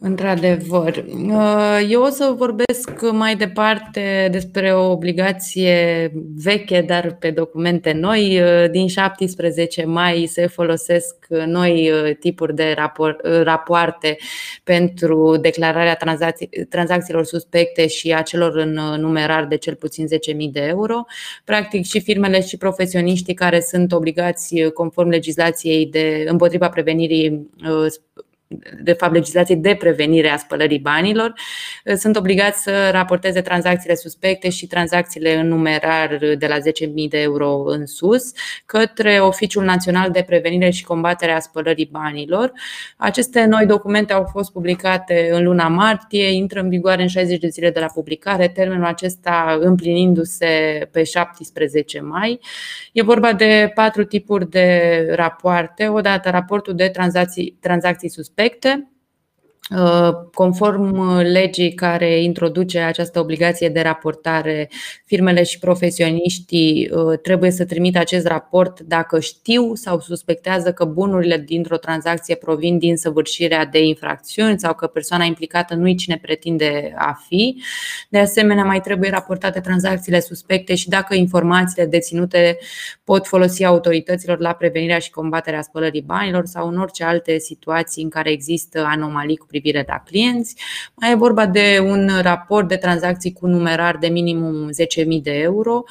Într-adevăr. Uh, eu o să vorbesc mai departe despre o obligație veche, dar pe documente noi. Uh, din 17 mai se folosesc noi uh, tipuri de rapoarte pentru declararea tranzacțiilor suspecte și a celor în numerar de cel puțin 10.000 de euro. Practic și firmele și profesioniștii care sunt obligați conform legislației de împotriva prevenirii de fapt legislației de prevenire a spălării banilor, sunt obligați să raporteze tranzacțiile suspecte și tranzacțiile în numerar de la 10.000 de euro în sus către Oficiul Național de Prevenire și Combatere a Spălării Banilor. Aceste noi documente au fost publicate în luna martie, intră în vigoare în 60 de zile de la publicare, termenul acesta împlinindu-se pe 17 mai. E vorba de patru tipuri de rapoarte. Odată raportul de tranzacții, tranzacții suspecte aspecte Uh, conform uh, legii care introduce această obligație de raportare, firmele și profesioniștii uh, trebuie să trimită acest raport dacă știu sau suspectează că bunurile dintr-o tranzacție provin din săvârșirea de infracțiuni sau că persoana implicată nu-i cine pretinde a fi. De asemenea, mai trebuie raportate tranzacțiile suspecte și dacă informațiile deținute pot folosi autorităților la prevenirea și combaterea spălării banilor sau în orice alte situații în care există anomalii cu privire la clienți. Mai e vorba de un raport de tranzacții cu numerar de minimum 10.000 de euro.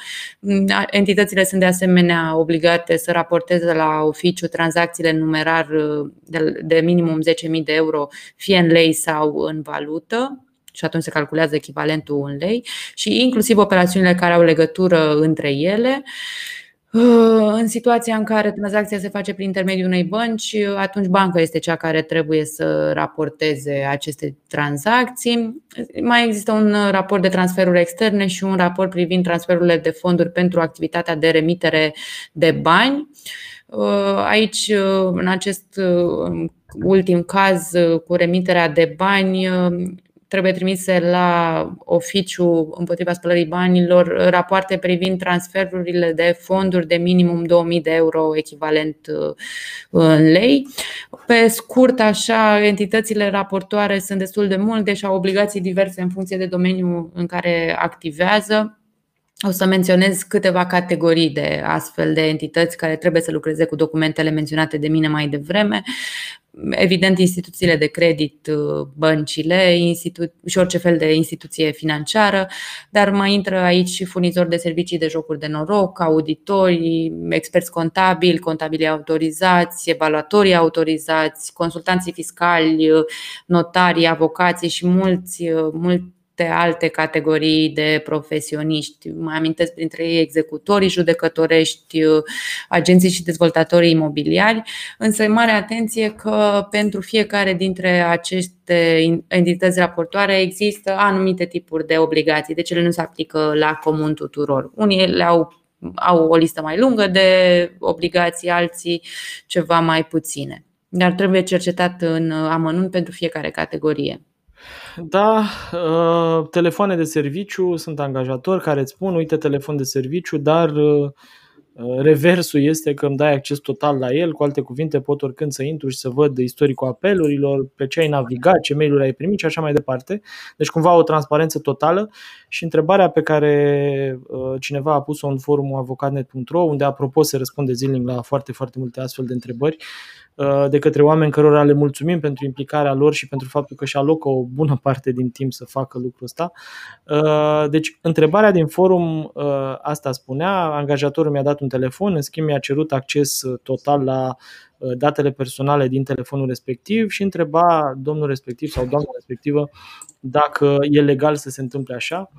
Entitățile sunt de asemenea obligate să raporteze la oficiu tranzacțiile în numerar de minimum 10.000 de euro, fie în lei sau în valută și atunci se calculează echivalentul în lei și inclusiv operațiunile care au legătură între ele. Uh, în situația în care tranzacția se face prin intermediul unei bănci, uh, atunci banca este cea care trebuie să raporteze aceste tranzacții. Mai există un raport de transferuri externe și un raport privind transferurile de fonduri pentru activitatea de remitere de bani. Uh, aici, în acest ultim caz, cu remiterea de bani, trebuie trimise la oficiu împotriva spălării banilor rapoarte privind transferurile de fonduri de minimum 2000 de euro echivalent uh, în lei. Pe scurt, așa, entitățile raportoare sunt destul de multe și au obligații diverse în funcție de domeniul în care activează. O să menționez câteva categorii de astfel de entități care trebuie să lucreze cu documentele menționate de mine mai devreme. Evident instituțiile de credit, uh, băncile institu- și orice fel de instituție financiară, dar mai intră aici și furnizori de servicii de jocuri de noroc, auditori, experți contabili, contabili autorizați, evaluatorii autorizați, consultanții fiscali, uh, notarii, avocații și mulți, uh, mulți multe alte categorii de profesioniști. Mai amintesc printre ei executorii judecătorești, agenții și dezvoltatorii imobiliari, însă e mare atenție că pentru fiecare dintre aceste entități raportoare există anumite tipuri de obligații, deci ele nu se aplică la comun tuturor. Unii le au au o listă mai lungă de obligații, alții ceva mai puține. Dar trebuie cercetat în amănunt pentru fiecare categorie. Da, uh, telefoane de serviciu, sunt angajatori care îți spun, uite telefon de serviciu, dar uh, Uh, reversul este că îmi dai acces total la el, cu alte cuvinte pot oricând să intru și să văd istoricul apelurilor, pe ce ai navigat, ce mail-uri ai primit și așa mai departe. Deci cumva o transparență totală și întrebarea pe care uh, cineva a pus-o în forumul avocatnet.ro, unde apropo se răspunde zilnic la foarte, foarte multe astfel de întrebări, Uh, de către oameni cărora le mulțumim pentru implicarea lor și pentru faptul că și alocă o bună parte din timp să facă lucrul ăsta. Uh, deci, întrebarea din forum uh, asta spunea, angajatorul mi-a dat un telefon, în schimb mi-a cerut acces total la datele personale din telefonul respectiv și întreba domnul respectiv sau doamna respectivă dacă e legal să se întâmple așa.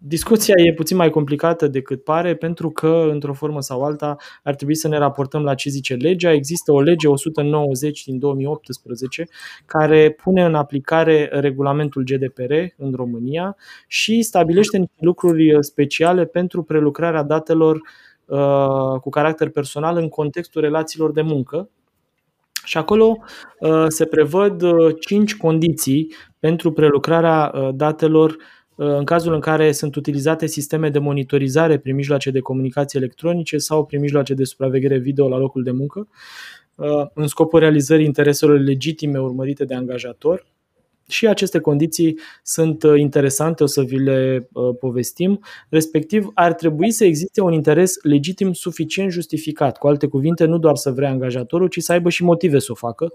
Discuția e puțin mai complicată decât pare pentru că, într-o formă sau alta, ar trebui să ne raportăm la ce zice legea. Există o lege 190 din 2018 care pune în aplicare regulamentul GDPR în România și stabilește niște lucruri speciale pentru prelucrarea datelor uh, cu caracter personal în contextul relațiilor de muncă, și acolo uh, se prevăd uh, cinci condiții pentru prelucrarea datelor în cazul în care sunt utilizate sisteme de monitorizare prin mijloace de comunicații electronice sau prin mijloace de supraveghere video la locul de muncă, uh, în scopul realizării intereselor legitime urmărite de angajator. Și aceste condiții sunt uh, interesante, o să vi le uh, povestim. Respectiv, ar trebui să existe un interes legitim suficient justificat. Cu alte cuvinte, nu doar să vrea angajatorul, ci să aibă și motive să o facă.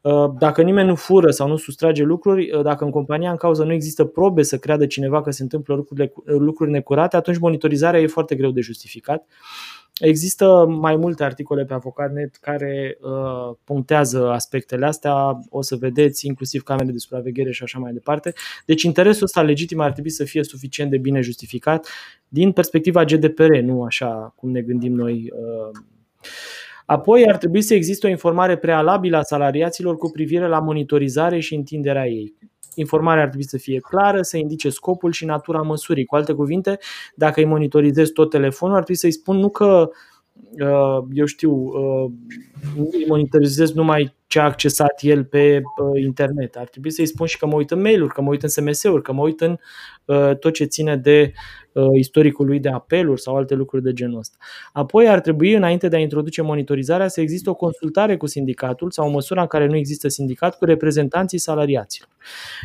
Uh, dacă nimeni nu fură sau nu sustrage lucruri, uh, dacă în compania în cauză nu există probe să creadă cineva că se întâmplă lucruri, lucruri necurate, atunci monitorizarea e foarte greu de justificat. Există mai multe articole pe Avocat.net care uh, punctează aspectele astea, o să vedeți, inclusiv camere de supraveghere și așa mai departe. Deci interesul ăsta legitim ar trebui să fie suficient de bine justificat din perspectiva GDPR, nu așa cum ne gândim noi. Uh, Apoi ar trebui să existe o informare prealabilă a salariaților cu privire la monitorizare și întinderea ei. Informarea ar trebui să fie clară, să indice scopul și natura măsurii. Cu alte cuvinte, dacă îi monitorizez tot telefonul, ar trebui să-i spun nu că uh, eu știu, uh, îi monitorizez numai ce a accesat el pe uh, internet. Ar trebui să-i spun și că mă uit în mail-uri, că mă uit în SMS-uri, că mă uit în tot ce ține de Uh, istoricul lui de apeluri sau alte lucruri de genul ăsta. Apoi ar trebui, înainte de a introduce monitorizarea, să existe o consultare cu sindicatul sau o măsură în care nu există sindicat cu reprezentanții salariaților.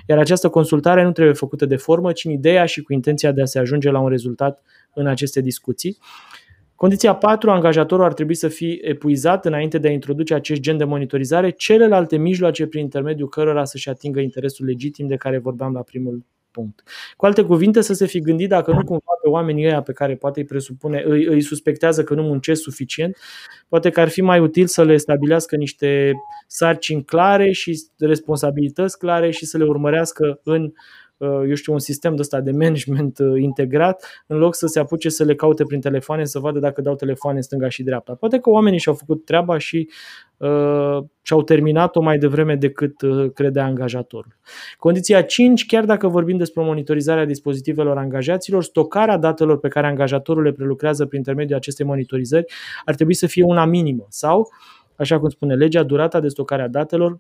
Iar această consultare nu trebuie făcută de formă, ci în ideea și cu intenția de a se ajunge la un rezultat în aceste discuții. Condiția 4. Angajatorul ar trebui să fie epuizat înainte de a introduce acest gen de monitorizare celelalte mijloace prin intermediul cărora să-și atingă interesul legitim de care vorbeam la primul Punct. Cu alte cuvinte, să se fi gândit dacă nu cumva pe oamenii ăia pe care poate îi presupune, îi, îi suspectează că nu muncesc suficient, poate că ar fi mai util să le stabilească niște sarcini clare și responsabilități clare și să le urmărească în Uh, eu știu, un sistem de ăsta de management uh, integrat, în loc să se apuce să le caute prin telefoane, să vadă dacă dau telefoane în stânga și dreapta. Poate că oamenii și-au făcut treaba și uh, și-au terminat-o mai devreme decât uh, credea angajatorul. Condiția 5, chiar dacă vorbim despre monitorizarea dispozitivelor angajaților, stocarea datelor pe care angajatorul le prelucrează prin intermediul acestei monitorizări ar trebui să fie una minimă sau, așa cum spune legea, durata de stocare a datelor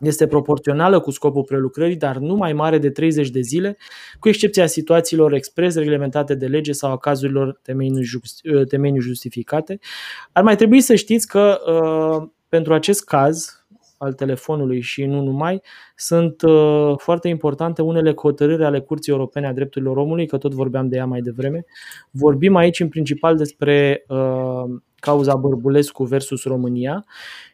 este proporțională cu scopul prelucrării, dar nu mai mare de 30 de zile, cu excepția situațiilor expres reglementate de lege sau a cazurilor temei justificate. Ar mai trebui să știți că uh, pentru acest caz, al telefonului și nu numai, sunt uh, foarte importante unele hotărâri ale Curții Europene a Drepturilor Omului, că tot vorbeam de ea mai devreme. Vorbim aici în principal despre uh, cauza Bărbulescu versus România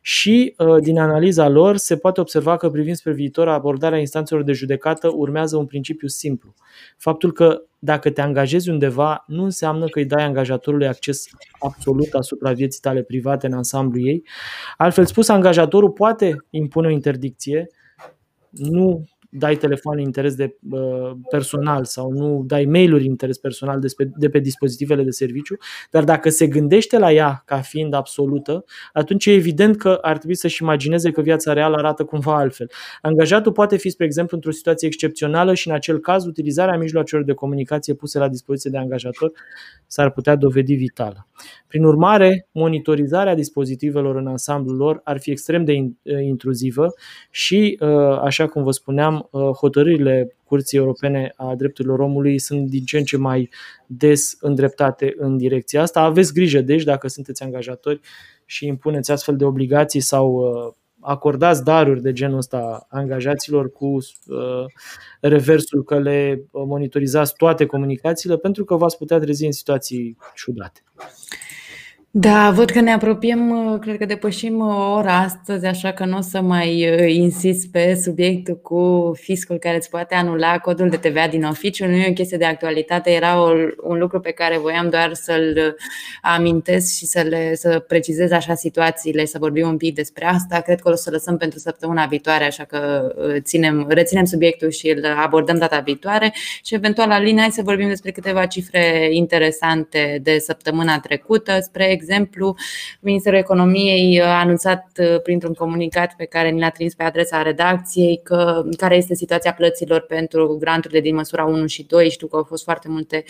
și uh, din analiza lor se poate observa că privind spre viitor abordarea instanțelor de judecată urmează un principiu simplu. Faptul că dacă te angajezi undeva nu înseamnă că îi dai angajatorului acces absolut asupra vieții tale private în ansamblu ei. Altfel spus, angajatorul poate impune o interdicție, nu dai telefon interes de uh, personal sau nu dai mail-uri interes personal de pe, de pe dispozitivele de serviciu, dar dacă se gândește la ea ca fiind absolută, atunci e evident că ar trebui să-și imagineze că viața reală arată cumva altfel. Angajatul poate fi, spre exemplu, într-o situație excepțională și în acel caz utilizarea mijloacelor de comunicație puse la dispoziție de angajator s-ar putea dovedi vitală. Prin urmare, monitorizarea dispozitivelor în ansamblul lor ar fi extrem de intruzivă și, așa cum vă spuneam, hotărârile Curții Europene a Drepturilor Omului sunt din ce în ce mai des îndreptate în direcția asta. Aveți grijă, deci, dacă sunteți angajatori și impuneți astfel de obligații sau acordați daruri de genul ăsta angajaților cu uh, reversul că le monitorizați toate comunicațiile pentru că v-ați putea trezi în situații ciudate. Da, văd că ne apropiem, cred că depășim o oră astăzi, așa că nu o să mai uh, insist pe subiectul cu fiscul care îți poate anula codul de TVA din oficiu. Nu e o chestie de actualitate, era un lucru pe care voiam doar să-l uh, amintesc și să, le, să precizez așa situațiile, să vorbim un pic despre asta. Cred că o să lăsăm pentru săptămâna viitoare, așa că uh, ținem, reținem subiectul și îl abordăm data viitoare și eventual, Alina, hai să vorbim despre câteva cifre interesante de săptămâna trecută, spre exemplu, Ministerul Economiei a anunțat uh, printr-un comunicat pe care ni l-a trimis pe adresa redacției că, care este situația plăților pentru granturile din măsura 1 și 2. Știu că au fost foarte multe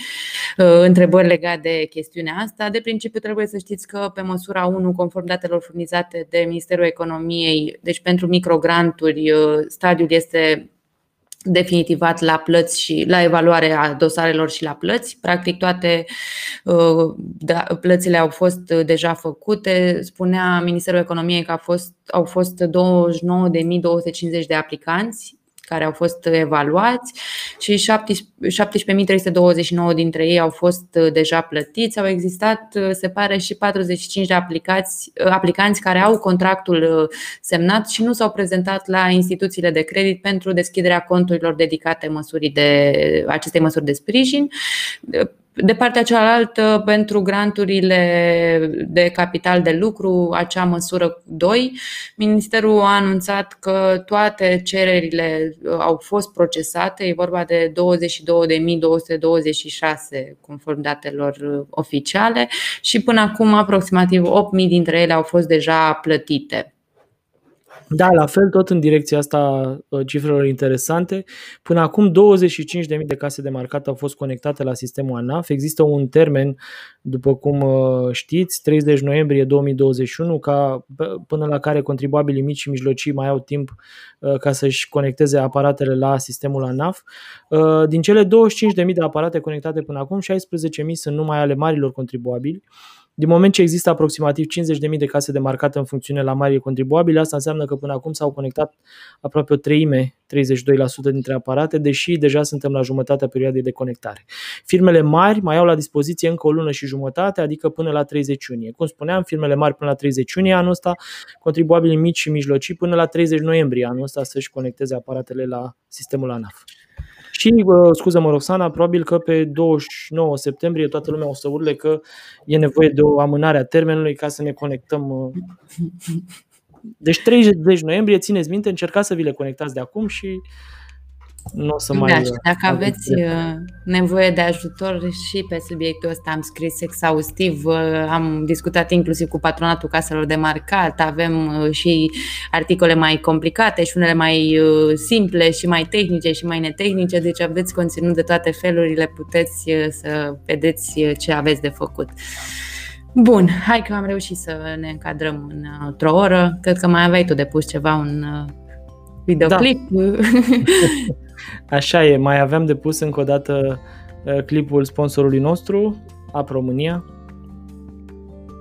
uh, întrebări legate de chestiunea asta. De principiu trebuie să știți că pe măsura 1, conform datelor furnizate de Ministerul Economiei, deci pentru microgranturi, uh, stadiul este definitivat la plăți și la evaluarea dosarelor și la plăți. Practic toate uh, da, plățile au fost deja făcute. Spunea Ministerul Economiei că au fost, au fost 29.250 de aplicanți care au fost evaluați și 17.329 dintre ei au fost uh, deja plătiți. Au existat, uh, se pare, și 45 de aplicați, uh, aplicanți care au contractul semnat și nu s-au prezentat la instituțiile de credit pentru deschiderea conturilor dedicate măsurii de, acestei măsuri de sprijin. De partea cealaltă, pentru granturile de capital de lucru, acea măsură 2, Ministerul a anunțat că toate cererile uh, au fost procesate, e vorba de 22.226 conform datelor uh, oficiale și până acum aproximativ 8.000 dintre ele au fost deja plătite. Da, la fel, tot în direcția asta uh, cifrelor interesante. Până acum 25.000 de case de marcat au fost conectate la sistemul ANAF. Există un termen, după cum uh, știți, 30 noiembrie 2021, ca, până la care contribuabilii mici și mijlocii mai au timp uh, ca să-și conecteze aparatele la sistemul ANAF. Din cele 25.000 de aparate conectate până acum, 16.000 sunt numai ale marilor contribuabili. Din moment ce există aproximativ 50.000 de case de marcat în funcțiune la mari contribuabili, asta înseamnă că până acum s-au conectat aproape o treime, 32% dintre aparate, deși deja suntem la jumătatea perioadei de conectare. Firmele mari mai au la dispoziție încă o lună și jumătate, adică până la 30 iunie. Cum spuneam, firmele mari până la 30 iunie anul ăsta, contribuabili mici și mijlocii până la 30 noiembrie anul ăsta să-și conecteze aparatele la sistemul ANAF. Și, scuză-mă, Roxana, probabil că pe 29 septembrie toată lumea o să urle că e nevoie de o amânare a termenului ca să ne conectăm. Uh. Deci 30 noiembrie, țineți minte, încercați să vi le conectați de acum și nu o să mai... Da, și dacă aveți uh, nevoie de ajutor și pe subiectul ăsta am scris exhaustiv, uh, am discutat inclusiv cu patronatul caselor de marcat, avem uh, și articole mai complicate și unele mai simple și mai tehnice și mai netehnice, deci aveți conținut de toate felurile, puteți să vedeți ce aveți de făcut. Bun, hai că am reușit să ne încadrăm într-o oră. Cred că mai aveai tu de pus ceva, un videoclip. Da. Așa e, mai aveam de pus încă o dată uh, clipul sponsorului nostru, Ap România.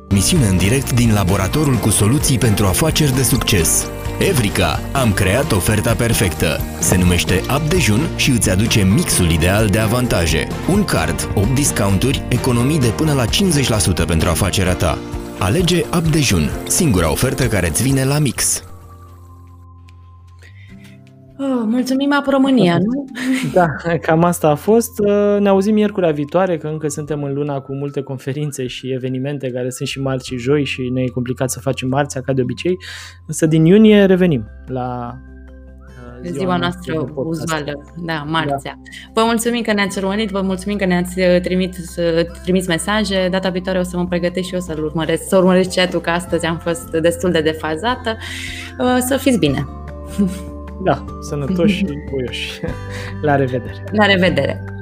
Misiune în direct din laboratorul cu soluții pentru afaceri de succes. Evrica, am creat oferta perfectă. Se numește App Dejun și îți aduce mixul ideal de avantaje. Un card, 8 discounturi, economii de până la 50% pentru afacerea ta. Alege App Dejun, singura ofertă care îți vine la mix. Oh, mulțumim, Ap România, nu? Da, cam asta a fost. Uh, ne auzim miercurea viitoare, că încă suntem în luna cu multe conferințe și evenimente care sunt și marți și joi și ne e complicat să facem marțea, ca de obicei. Însă din iunie revenim la uh, ziua, ziua noastră uzuală, da, marțea. Da. Vă mulțumim că ne-ați urmărit, vă mulțumim că ne-ați uh, trimis, trimis mesaje. Data viitoare o să mă pregătesc și eu să-l urmăresc, să urmăresc chat-ul, că astăzi am fost destul de defazată. Să fiți bine! Da, sănătoși și voioși. La revedere! La revedere!